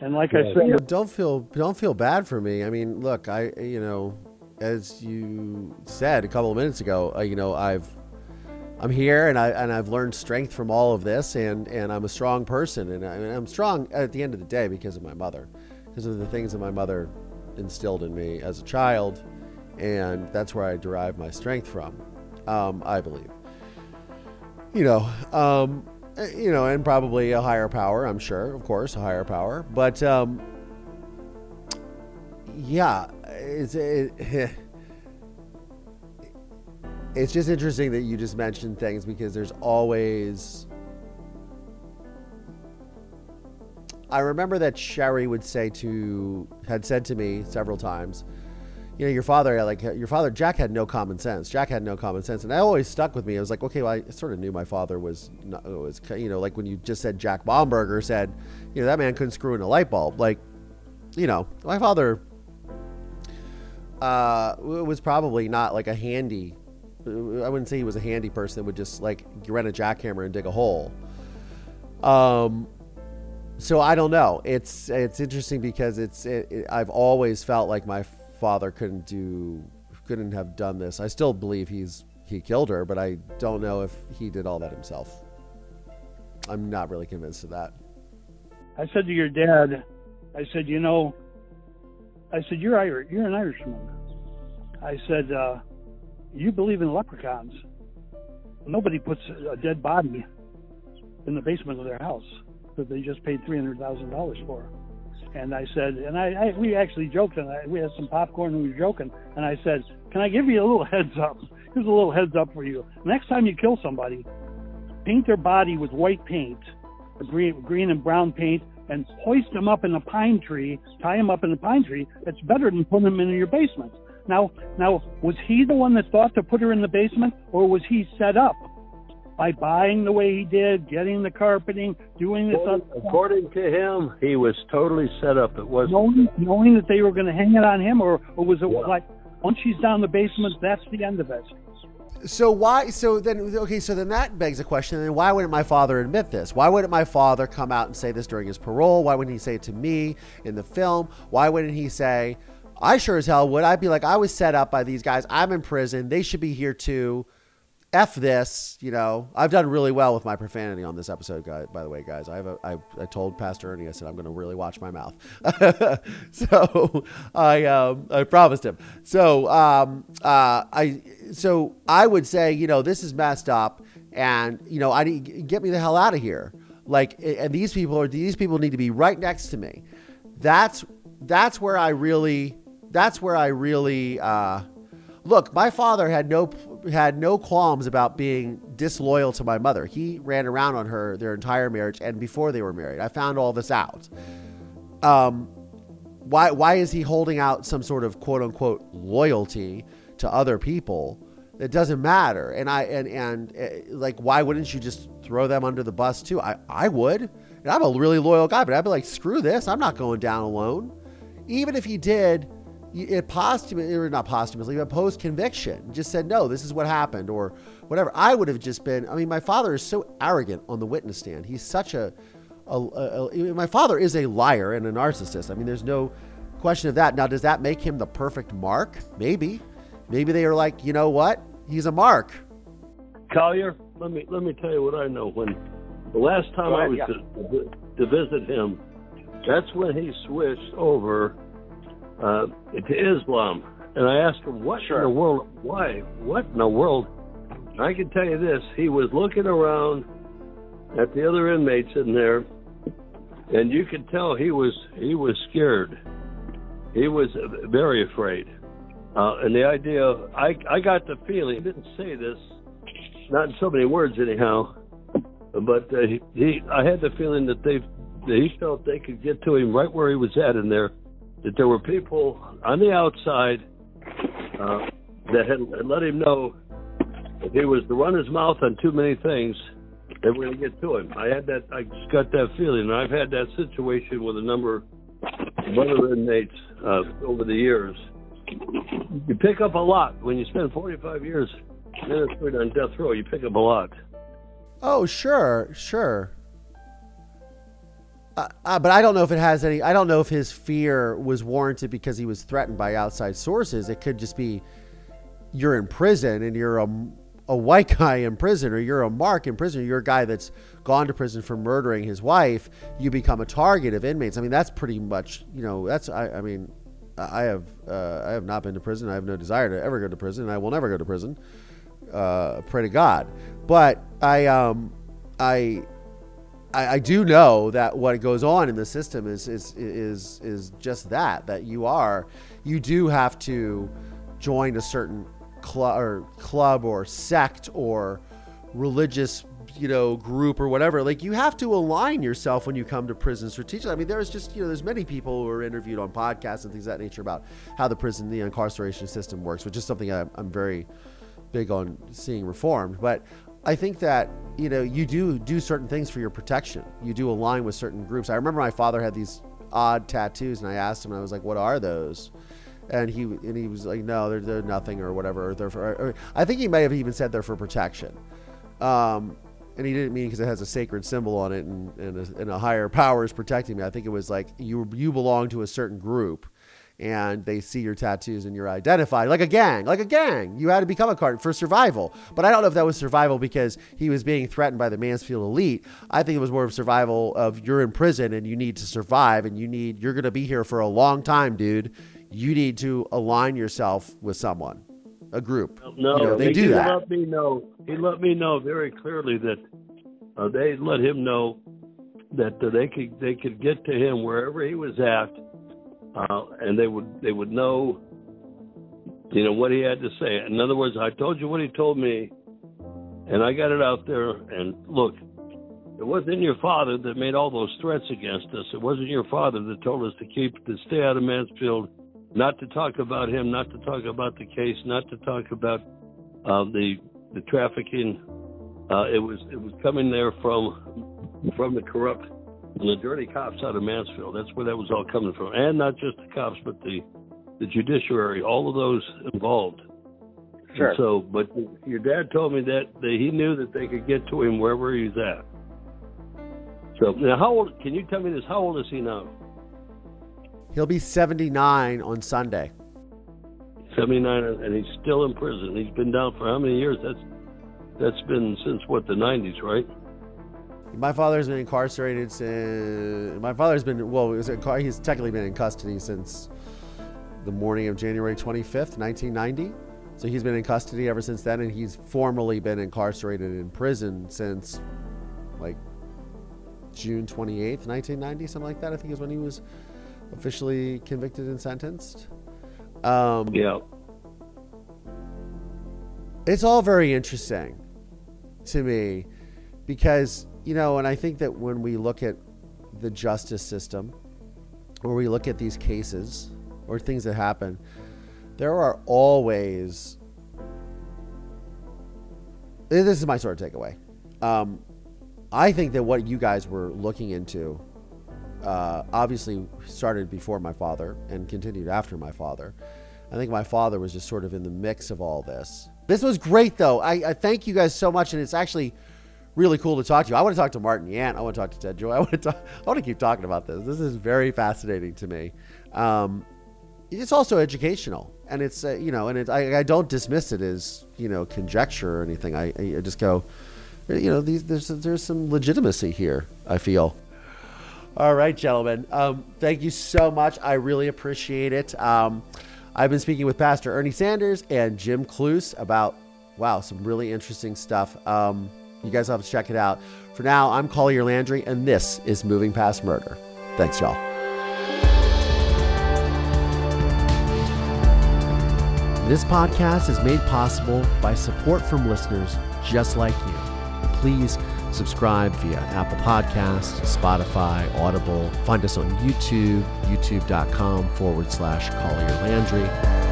S1: And like I said,
S2: You know, don't feel don't feel bad for me. I mean, look, I you know, as you said a couple of minutes ago, uh, you know, I've I'm here and I and I've learned strength from all of this, and and I'm a strong person, and, I, I'm strong at the end of the day because of my mother, because of the things that my mother instilled in me as a child, and that's where I derive my strength from. Um, I believe. You know, um, uh, you know, and probably a higher power. I'm sure, of course, a higher power, but um, yeah, it's it, it's just interesting that you just mentioned things because there's always. I remember that Sherry would say to had said to me several times, you know, your father like your father Jack had no common sense. Jack had no common sense, and that always stuck with me. I was like, okay, well, I sort of knew my father was not, was you know like when you just said Jack Baumberger said, you know, that man couldn't screw in a light bulb. Like, you know, my father uh, was probably not like a handy. I wouldn't say he was a handy person that would just like rent a jackhammer and dig a hole. Um, so I don't know. It's it's interesting because it's it, it, I've always felt like my father couldn't do couldn't have done this. I still believe he's he killed her, but I don't know if he did all that himself. I'm not really convinced of that.
S1: I said to your dad, I said, you know, I said you're Irish, you're an Irishman. I said, uh, you believe in leprechauns. Nobody puts a dead body in the basement of their house that they just paid three hundred thousand dollars for. And I said, and I, I we actually joked, and I, we had some popcorn and we were joking. And I said, can I give you a little heads up? Here's a little heads up for you. Next time you kill somebody, paint their body with white paint, green, green and brown paint, and hoist them up in a pine tree, tie them up in a pine tree. It's better than putting them in your basement. Now, now, was he the one that thought to put her in the basement, or was he set up by buying the way he did, getting the carpeting, doing this?
S3: According, according to him, he was totally set up. It wasn't
S1: knowing, knowing that they were going to hang it on him, or, or was it
S3: Yeah.
S1: like once she's down the basement, that's the end of it?
S2: So why? So then, okay. So then that begs a question. Then why wouldn't my father admit this? Why wouldn't my father come out and say this during his parole? Why wouldn't he say it to me in the film? Why wouldn't he say, "I sure as hell would"? I'd be like, "I was set up by these guys. I'm in prison. They should be here too." F this, you know. I've done really well with my profanity on this episode, guys. By the way, guys, I have a, I, I told Pastor Ernie, I said I'm going to really watch my mouth. so I, um, I promised him. So, um, uh, I, so I would say, you know, this is messed up, and you know, I need get me the hell out of here. Like, and these people are these people need to be right next to me. That's that's where I really, that's where I really. Uh, look, my father had no had no qualms about being disloyal to my mother. He ran around on her their entire marriage and before they were married. I found all this out. Um, why why is he holding out some sort of quote unquote loyalty to other people? It doesn't matter. And I and and uh, like why wouldn't you just throw them under the bus too? I I would. And I'm a really loyal guy, but I'd be like, screw this. I'm not going down alone. Even if he did it posthumously or not posthumously, but post conviction, just said no, this is what happened or whatever. I would have just been. I mean, my father is so arrogant on the witness stand. He's such a, a, a, a my father is a liar and a narcissist. I mean, there's no question of that. Now, does that make him the perfect mark? Maybe. Maybe they are like, you know what? He's a mark.
S3: Collier, let me let me tell you what I know. When the last time
S4: ahead,
S3: I was
S4: yeah.
S3: to, to visit him, that's when he switched over uh, to Islam. And I asked him, "What
S4: Sure.
S3: in the world? Why? What in the world?" I can tell you this: he was looking around at the other inmates in there, and you could tell he was he was scared. He was very afraid. Uh, and the idea, I I got the feeling he didn't say this, not in so many words anyhow, but uh, he, he I had the feeling that they that he felt they could get to him right where he was at in there. That there were people on the outside uh, that had, let him know if he was to run his mouth on too many things, they were going to get to him. I had that. I just got that feeling. And I've had that situation with a number of other inmates uh, over the years. You pick up a lot when you spend 45 years ministering on death row. You pick up a lot.
S2: Oh, sure, sure. Uh, uh, but I don't know if it has any. I don't know if his fear was warranted because he was threatened by outside sources. It could just be you're in prison and you're a, a white guy in prison, or you're a mark in prison, or you're a guy that's gone to prison for murdering his wife. You become a target of inmates. I mean, that's pretty much you know. That's I. I mean, I have uh, I have not been to prison. I have no desire to ever go to prison. and I will never go to prison. Uh, pray to God. But I um I. I, I do know that what goes on in the system is is is is just that that you are you do have to join a certain club or club or sect or religious you know group or whatever. Like you have to align yourself when you come to prison strategically. I mean there's just you know there's many people who are interviewed on podcasts and things of that nature about how the prison the incarceration system works which is something I, i'm very big on seeing reformed. But I think that you know you do do certain things for your protection. You do align with certain groups. I remember my father had these odd tattoos, and I asked him, I was like, "What are those?" And he and he was like, "No, they're, they're nothing or whatever. They're for." Or, I think he may have even said they're for protection. Um, and he didn't mean because it has a sacred symbol on it, and and a, and a higher power is protecting me. I think it was like you you belong to a certain group and they see your tattoos and you're identified like a gang, like a gang. You had to become a card for survival. But I don't know if that was survival because he was being threatened by the Mansfield elite. I think it was more of survival of you're in prison and you need to survive and you need you're going to be here for a long time, dude. You need to align yourself with someone, a group.
S3: No,
S2: You know, they
S3: he
S2: do that.
S3: Let me know. He let me know very clearly that uh, they let him know that uh, they could they could get to him wherever he was at, uh, and they would they would know, you know, what he had to say. In other words, I told you what he told me, and I got it out there. And look, it wasn't your father that made all those threats against us. It wasn't your father that told us to keep to stay out of Mansfield, not to talk about him, not to talk about the case, not to talk about uh, the the trafficking. Uh, it was it was coming there from from the corrupt and the dirty cops out of Mansfield. That's where that was all coming from, and not just the cops, but the the judiciary, all of those involved.
S4: Sure.
S3: And so, but your dad told me that, that he knew that they could get to him wherever he's at. So now, how old? Can you tell me this? How old is he now?
S2: He'll be 79 on Sunday.
S3: Seventy nine, and he's still in prison. He's been down for how many years? That's that's been since what the nineties, right?
S2: My father's been incarcerated since. My father's been well. it was in car- He's technically been in custody since the morning of January 25th, 1990. So he's been in custody ever since then, and he's formally been incarcerated in prison since like June 28th, 1990, something like that. I think is when he was officially convicted and sentenced. Um,
S3: Yeah.
S2: it's all very interesting to me because you know and i think that when we look at the justice system or we look at these cases or things that happen there are always this is my sort of takeaway um, i think that what you guys were looking into uh, obviously started before my father and continued after my father. I think my father was just sort of in the mix of all this. This was great, though. I, I thank you guys so much, and it's actually really cool to talk to you. I want to talk to Martin Yant. I want to talk to Ted Joy. I want to talk, I want to keep talking about this. This is very fascinating to me. Um, it's also educational, and it's uh, you know, and it, I, I don't dismiss it as you know conjecture or anything. I, I just go, you know, these, there's there's some legitimacy here. I feel. All right, gentlemen. Um, thank you so much. I really appreciate it. Um, I've been speaking with Pastor Ernie Sanders and Jim Kloos about wow, some really interesting stuff. Um, you guys have to check it out. For now, I'm Collier Landry, and this is Moving Past Murder. Thanks, y'all. This podcast is made possible by support from listeners just like you. Please subscribe via Apple Podcasts, Spotify, Audible. Find us on YouTube, youtube.com forward slash Collier Landry.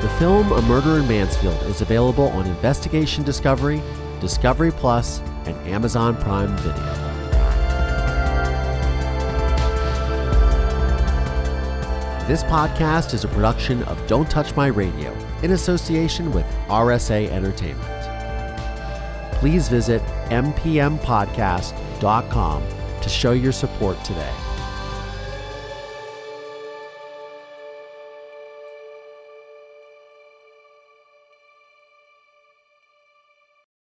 S2: The film A Murder in Mansfield is available on Investigation Discovery, Discovery Plus, and Amazon Prime Video. This podcast is a production of Don't Touch My Radio in association with RSA Entertainment. Please visit mpmpodcast.com to show your support today.